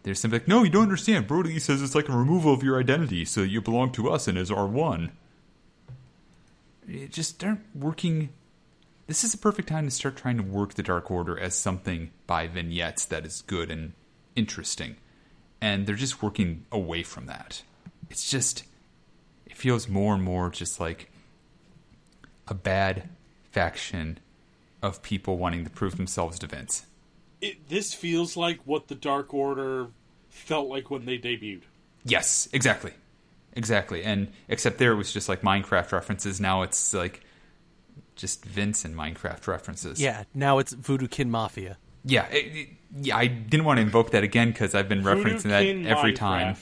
they're simply like, "No, you don't understand." Brody says it's like a removal of your identity, so that you belong to us and is our one. it just aren't working. This is a perfect time to start trying to work the Dark Order as something by vignettes that is good and interesting. And they're just working away from that. It's just, it feels more and more just like a bad faction of people wanting to prove themselves to Vince. It, this feels like what the Dark Order felt like when they debuted. Yes, exactly. Exactly. And except there it was just like Minecraft references. Now it's like just Vince and Minecraft references. Yeah, now it's Voodoo Kin Mafia. Yeah. it- it- yeah, I didn't want to invoke that again because I've been referencing that Voodoo-kin every time.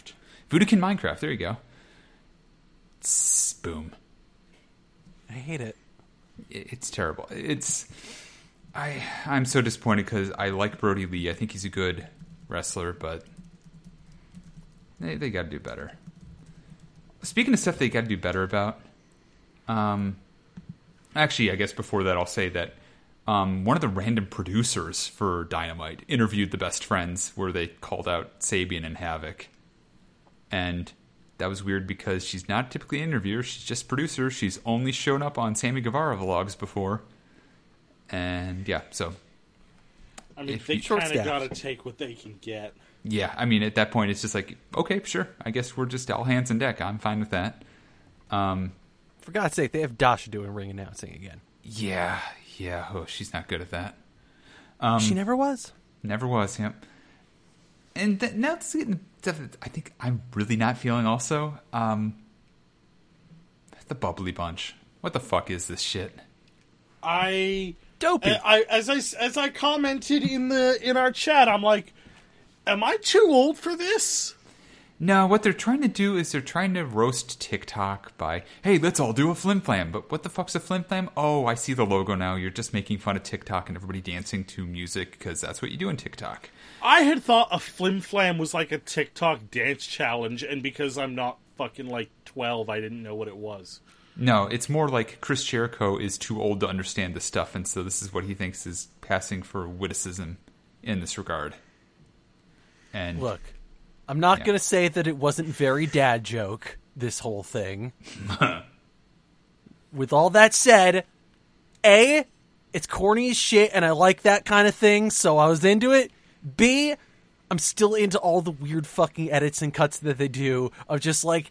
Voodoo Kin Minecraft. There you go. Tss, boom. I hate it. It- It's terrible. It's I I'm so disappointed because I like Brodie Lee. I think he's a good wrestler, but they they got to do better. Speaking of stuff they got to do better about, um, actually, I guess before that, I'll say that um, one of the random producers for Dynamite interviewed the best friends, where they called out Sabian and Havoc, and that was weird because she's not typically an interviewer; she's just producer. She's only shown up on Sammy Guevara vlogs before, and yeah, so I mean, If they kind of got to take what they can get. yeah, I mean, at that point, it's just like, okay, sure, I guess we're just all hands on deck. I'm fine with that. Um, For God's sake, they have Dasha doing ring announcing again. yeah, yeah, oh, she's not good at that. Um, she never was. Never was, yep. And th- now it's getting stuff that I think I'm really not feeling. Also, um, the bubbly bunch. What the fuck is this shit? I, Dopey. I, I as I as I commented in the in our chat, I'm like, am I too old for this? No, what they're trying to do is they're trying to roast TikTok by, hey, let's all do a flim flam. But what the fuck's a flim flam? Oh, I see the logo now. You're just making fun of TikTok and everybody dancing to music because that's what you do in TikTok. I had thought a flim flam was like a TikTok dance challenge, and because I'm not fucking like 12, I didn't know what it was. No, it's more like Chris Jericho is too old to understand this stuff, and so this is what he thinks is passing for witticism in this regard. And Look, I'm not Yeah. going to say that it wasn't very dad joke, this whole thing. *laughs* With all that said, A, it's corny as shit, and I like that kind of thing, so I was into it. B, I'm still into all the weird fucking edits and cuts that they do of just like,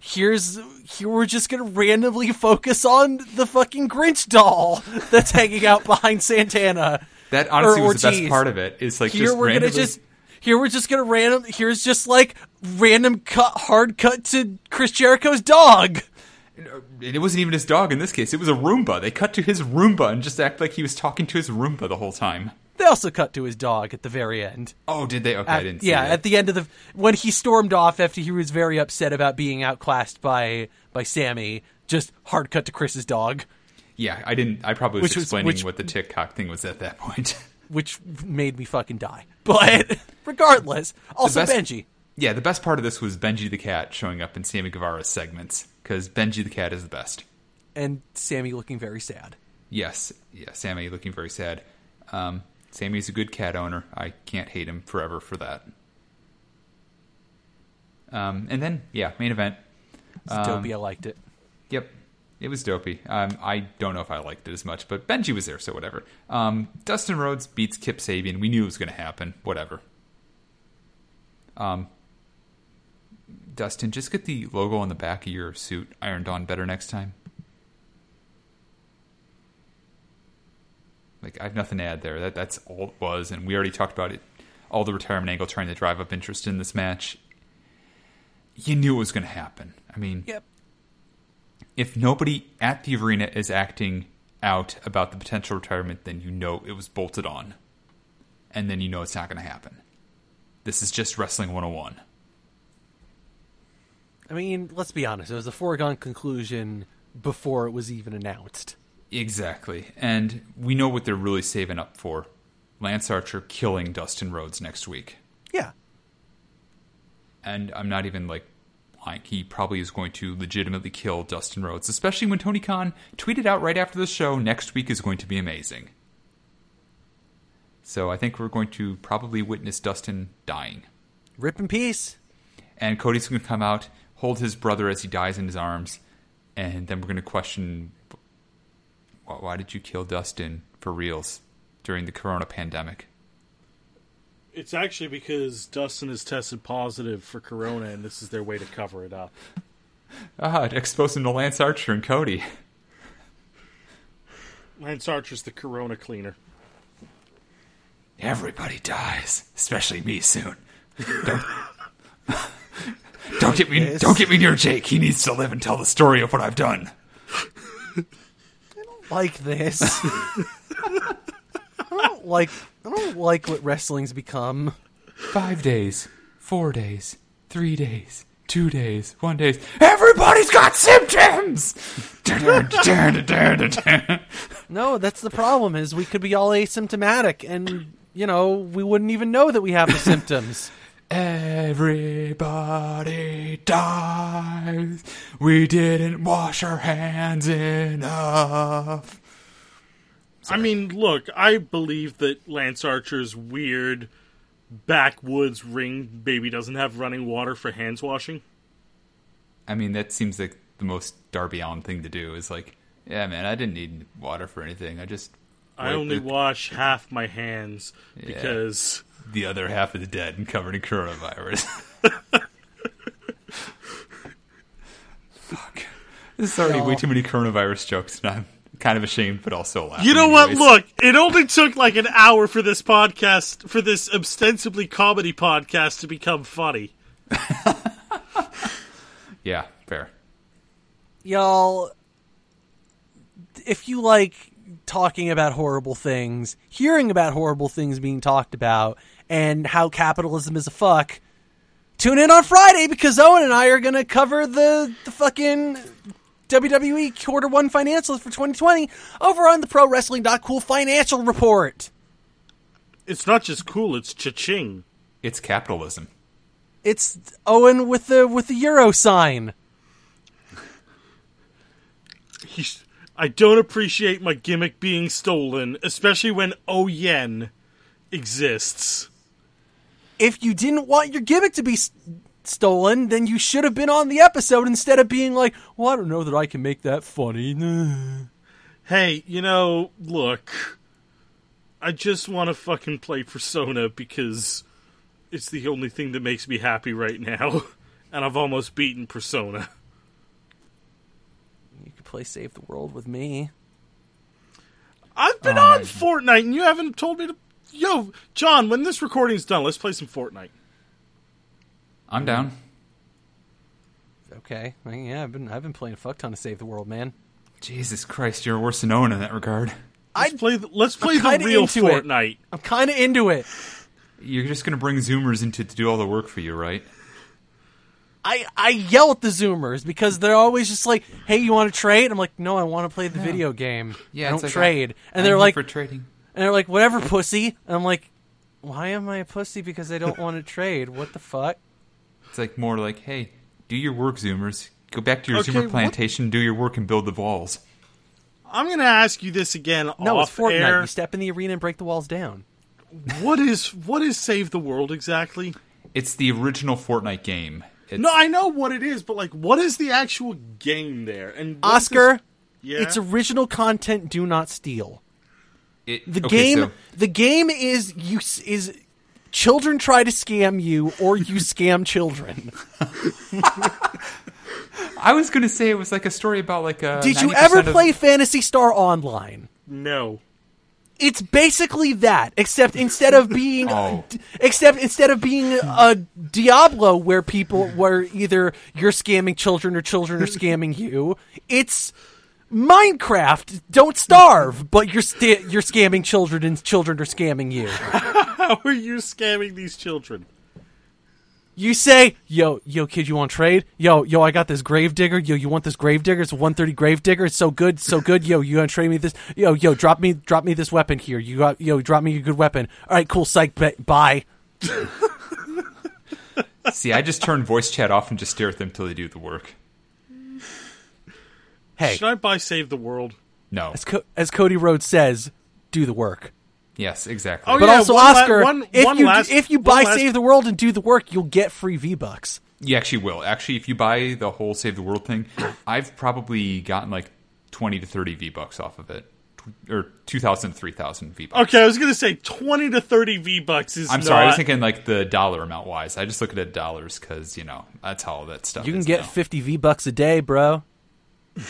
here's here we're just gonna randomly focus on the fucking Grinch doll that's hanging out behind Santana. that honestly or was the best Ortiz. part of it. Is like here just we're randomly, gonna just here we're just gonna random here's just like random cut hard cut to Chris Jericho's dog. Uh, and it wasn't even his dog in this case. It was a Roomba. They cut to his Roomba and just act like he was talking to his Roomba the whole time. They also cut to his dog at the very end. Oh, did they? Okay, I didn't. See yeah, at the end of the when he stormed off after he was very upset about being outclassed by by Sammy. Just hard cut to Chris's dog, yeah, I didn't. I probably was Which was- explaining which- what the tick TikTok thing was at that point. *laughs* which made me fucking die. *laughs* But regardless, also best- Benji. yeah, the best part of this was Benji the cat showing up in Sammy Guevara's segments because Benji the cat is the best. and Sammy looking very sad. Yes, yeah, Sammy looking very sad. Um, Sammy's a good cat owner. I can't hate him forever for that. Um, and then, yeah, main event. Um, dopey. I liked it. Yep, it was dopey. Um, I don't know if I liked it as much, but Benji was there, so whatever. Um, Dustin Rhodes beats Kip Sabian. We knew it was going to happen. Whatever. Um, Dustin, just get the logo on the back of your suit ironed on better next time. Like I have nothing to add there. That that's all it was, and we already talked about it. All the retirement angle trying to drive up interest in this match. You knew it was going to happen. I mean, Yep. If nobody at the arena is acting out about the potential retirement, then you know it was bolted on. And then you know it's not going to happen. This is just Wrestling 101. I mean, let's be honest. It was a foregone conclusion before it was even announced. Exactly. And we know what they're really saving up for Lance Archer killing Dustin Rhodes next week. Yeah. And I'm not even like lying. He probably is going to legitimately kill Dustin Rhodes, especially when Tony Khan tweeted out right after the show next week is going to be amazing. So I think we're going to probably witness Dustin dying. Rip in peace. And Cody's going to come out, hold his brother as he dies in his arms, and then we're going to question why did you kill Dustin for reals during the Corona pandemic? It's actually because Dustin has tested positive for Corona, and this is their way to cover it up. Ah, it exposed him to Lance Archer and Cody. Lance Archer's the Corona cleaner. Everybody dies, especially me soon. Don't, don't get me Yes. don't get me near Jake. He needs to live and tell the story of what I've done. I don't like this. *laughs* Don't like. I don't like what wrestling's become. Five days, four days, three days, two days, one days. Everybody's got symptoms. No, that's the problem. Is we could be all asymptomatic, and you know we wouldn't even know that we have the symptoms. Everybody dies. We didn't wash our hands enough. I mean, look, I believe that Lance Archer's weird backwoods ring baby doesn't have running water for hands washing. I mean, that seems like the most Darby Allin thing to do. Is like, yeah, man, I didn't need water for anything. I just I only the, wash half my hands because the other half is dead and covered in coronavirus. *laughs* Fuck. This is already way too many coronavirus jokes, and I'm kind of ashamed, but also laughing. you know what? Look, it only took like an hour for this podcast, for this ostensibly comedy podcast, to become funny. *laughs* Yeah, fair. Y'all, if you like talking about horrible things, hearing about horrible things being talked about, and how capitalism is a fuck, tune in on Friday because Owen and I are going to cover the, the fucking WWE quarter one financials for 2020 over on the Pro Wrestling.cool financial report. It's not just cool; it's cha-ching. It's capitalism. It's Owen with the with the euro sign. *laughs* He's, I don't appreciate my gimmick being stolen, especially when Oh Yen exists. if you didn't want your gimmick to be s- stolen, then you should have been on the episode instead of being like, "Well, I don't know that I can make that funny." *sighs* Hey, you know, look, I just want to fucking play Persona because it's the only thing that makes me happy right now, *laughs* and I've almost beaten Persona. You could play Save the World with me. I've been Oh, on Fortnite, and you haven't told me to. Yo, John, when this recording's done, let's play some Fortnite. I'm down. Okay, I mean, yeah, I've been I've been playing a fuck ton of Save the World, man. Jesus Christ, you're worse than Owen in that regard. Let's play. The, let's play the kinda real into it. Fortnite. I'm kind of into it. You're just gonna bring Zoomers into to do all the work for you, right? I I yell at the Zoomers because they're always just like, "Hey, you want to trade?" I'm like, "No, I want to play the video game. Yeah, I don't like, trade." I- and they're here like, for trading. and they're like, "Whatever, pussy." And I'm like, "Why am I a pussy? Because I don't want to trade? What the fuck?" It's like more like, hey, do your work, Zoomers. Go back to your Okay, Zoomer what- plantation, do your work, and build the walls. I'm going to ask you this again No, off it's Fortnite. air. You step in the arena and break the walls down. What is what is Save the World exactly? It's the original Fortnite game. It's, No, I know what it is, but like, what is the actual game there? And Oscar, does- yeah, it's original content. Do not steal. it, The okay, game, so- the game is you is children try to scam you or you *laughs* scam children. *laughs* I was gonna say it was like a story about like a. Did you 90% ever of- play Phantasy Star Online? no. It's basically that, except instead of being, *laughs* Oh. except instead of being a Diablo where people where either you're scamming children or children are scamming you, it's Minecraft. Don't starve, but you're sta you're scamming children and children are scamming you. How are you scamming these children? You say, "Yo, yo, kid, you want trade? Yo, yo, I got this grave digger. Yo, you want this grave digger? It's a 130 grave digger. It's so good, so good. Yo, you gonna trade me this? Yo, yo, drop me, drop me this weapon here. You got, yo, drop me a good weapon. All right, cool. Psych. ba- Bye. See, I just turn voice chat off and just stare at them until they do the work. Hey, Should I buy Save the World? No. as, Co- as Cody Rhodes says, do the work. Yes, exactly. Oh, But yeah, also, one la- Oscar, one- if one you last- if you buy last- Save the World and do the work, you'll get free V bucks. You actually will. Actually, if you buy the whole Save the World thing, *coughs* I've probably gotten like 20 to 30 V bucks off of it. Or 2,000 to 3,000 V bucks. Okay, I was gonna say twenty to thirty V bucks is. I'm sorry, I was thinking like the dollar amount wise. I just look at it dollars because, you know, that's how all that stuff You can is get now. 50 V bucks a day, bro. *laughs*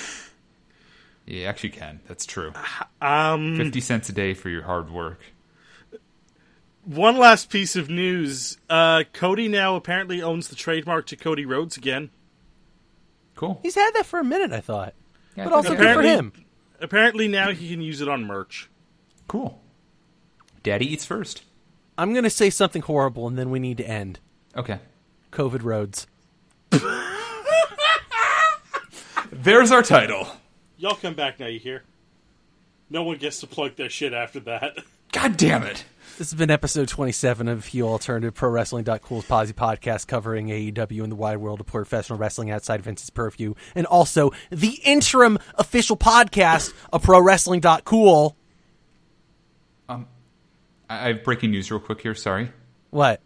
You actually can. That's true. Um, 50 cents a day for your hard work. one last piece of news: uh, Cody now apparently owns the trademark to Cody Rhodes again. Cool. He's had that for a minute, I thought. Yeah, But also good for Apparently- him. Apparently now he can use it on merch. Cool. Daddy eats first. I'm going to say something horrible and then we need to end. Okay. COVID roads. *laughs* There's our title. Y'all come back now. You hear? No one gets to plug their shit after that. *laughs* God damn it. This has been episode 27 of Heel Alternative Pro Wrestling.cool's Posy podcast covering AEW and the wide world of professional wrestling outside Vince's purview, and also the interim official podcast of Pro Wrestling.cool. I I have breaking news real quick here. Sorry. What?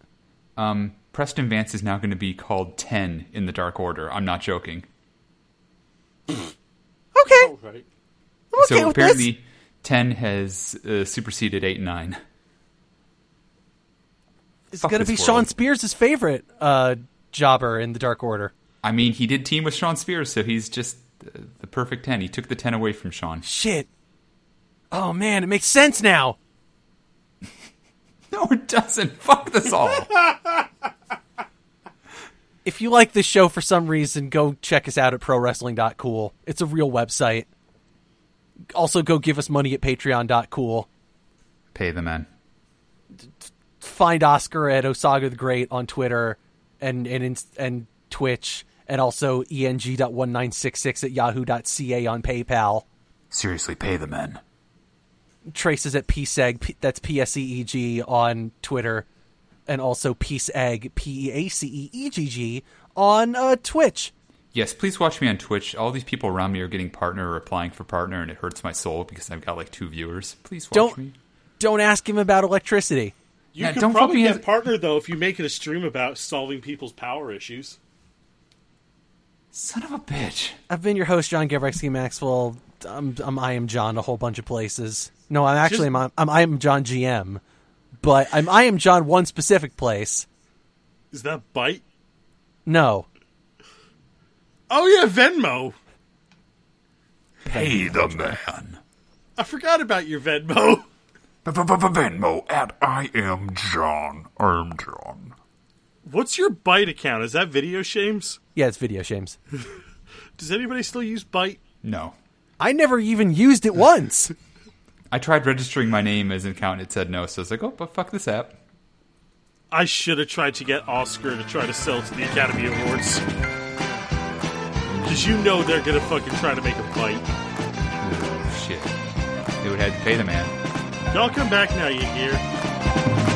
Um, Preston Vance is now going to be called 10 in the Dark Order. I'm not joking. *laughs* Okay. All right. I'm okay so with apparently, this. 10 has uh, superseded 8 and 9. It's fuck going to this be Shawn. Spears' favorite uh, jobber in the Dark Order. I mean, he did team with Shawn Spears, so he's just uh, the perfect 10. He took the 10 away from Shawn. Shit. Oh man, it makes sense now. *laughs* No, it doesn't. Fuck this all. *laughs* If you like this show for some reason, go check us out at prowrestling.cool. It's a real website. Also, go give us money at patreon.cool. Pay the men. Find Oscar at Osaga the Great on Twitter and and and Twitch, and also E eng.1966 at yahoo.ca on PayPal. Seriously, pay the men. Traces at PSEG, that's P S E E G on Twitter, and also Peace Egg, P E A C E E G G on uh, Twitch. Yes, please watch me on Twitch. All these people around me are getting partner or applying for partner, and it hurts my soul because I've got like two viewers. Please watch Don't me. don't ask him about electricity. You Yeah, could don't probably get have- partner though if you make it a stream about solving people's power issues. Son of a bitch. I've been your host, John Gavreksky Maxwell. I'm, I'm I am John a whole bunch of places. No, I'm actually Just- I'm, I'm I am John GM, but I'm I am John one specific place. Is that bite? No, Oh yeah, Venmo. Pay the man. I forgot about your Venmo. Venmo at I am John. I am John. What's your Byte account? Is that Video Shames? yeah, it's video shames. *laughs* Does anybody still use Byte? No. I never even used it once. *laughs* I tried registering my name as an account. It said no, so I was like, oh, but fuck this app. I should have tried to get Oscar to try to sell to the Academy Awards. Because you know they're gonna fucking try to make a Byte. Shit. They would have to pay the man. Y'all come back now, you hear?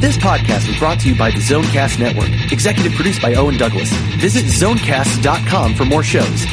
This podcast was brought to you by the Zonecast Network, executive produced by Owen Douglas. Visit zonecast.com for more shows.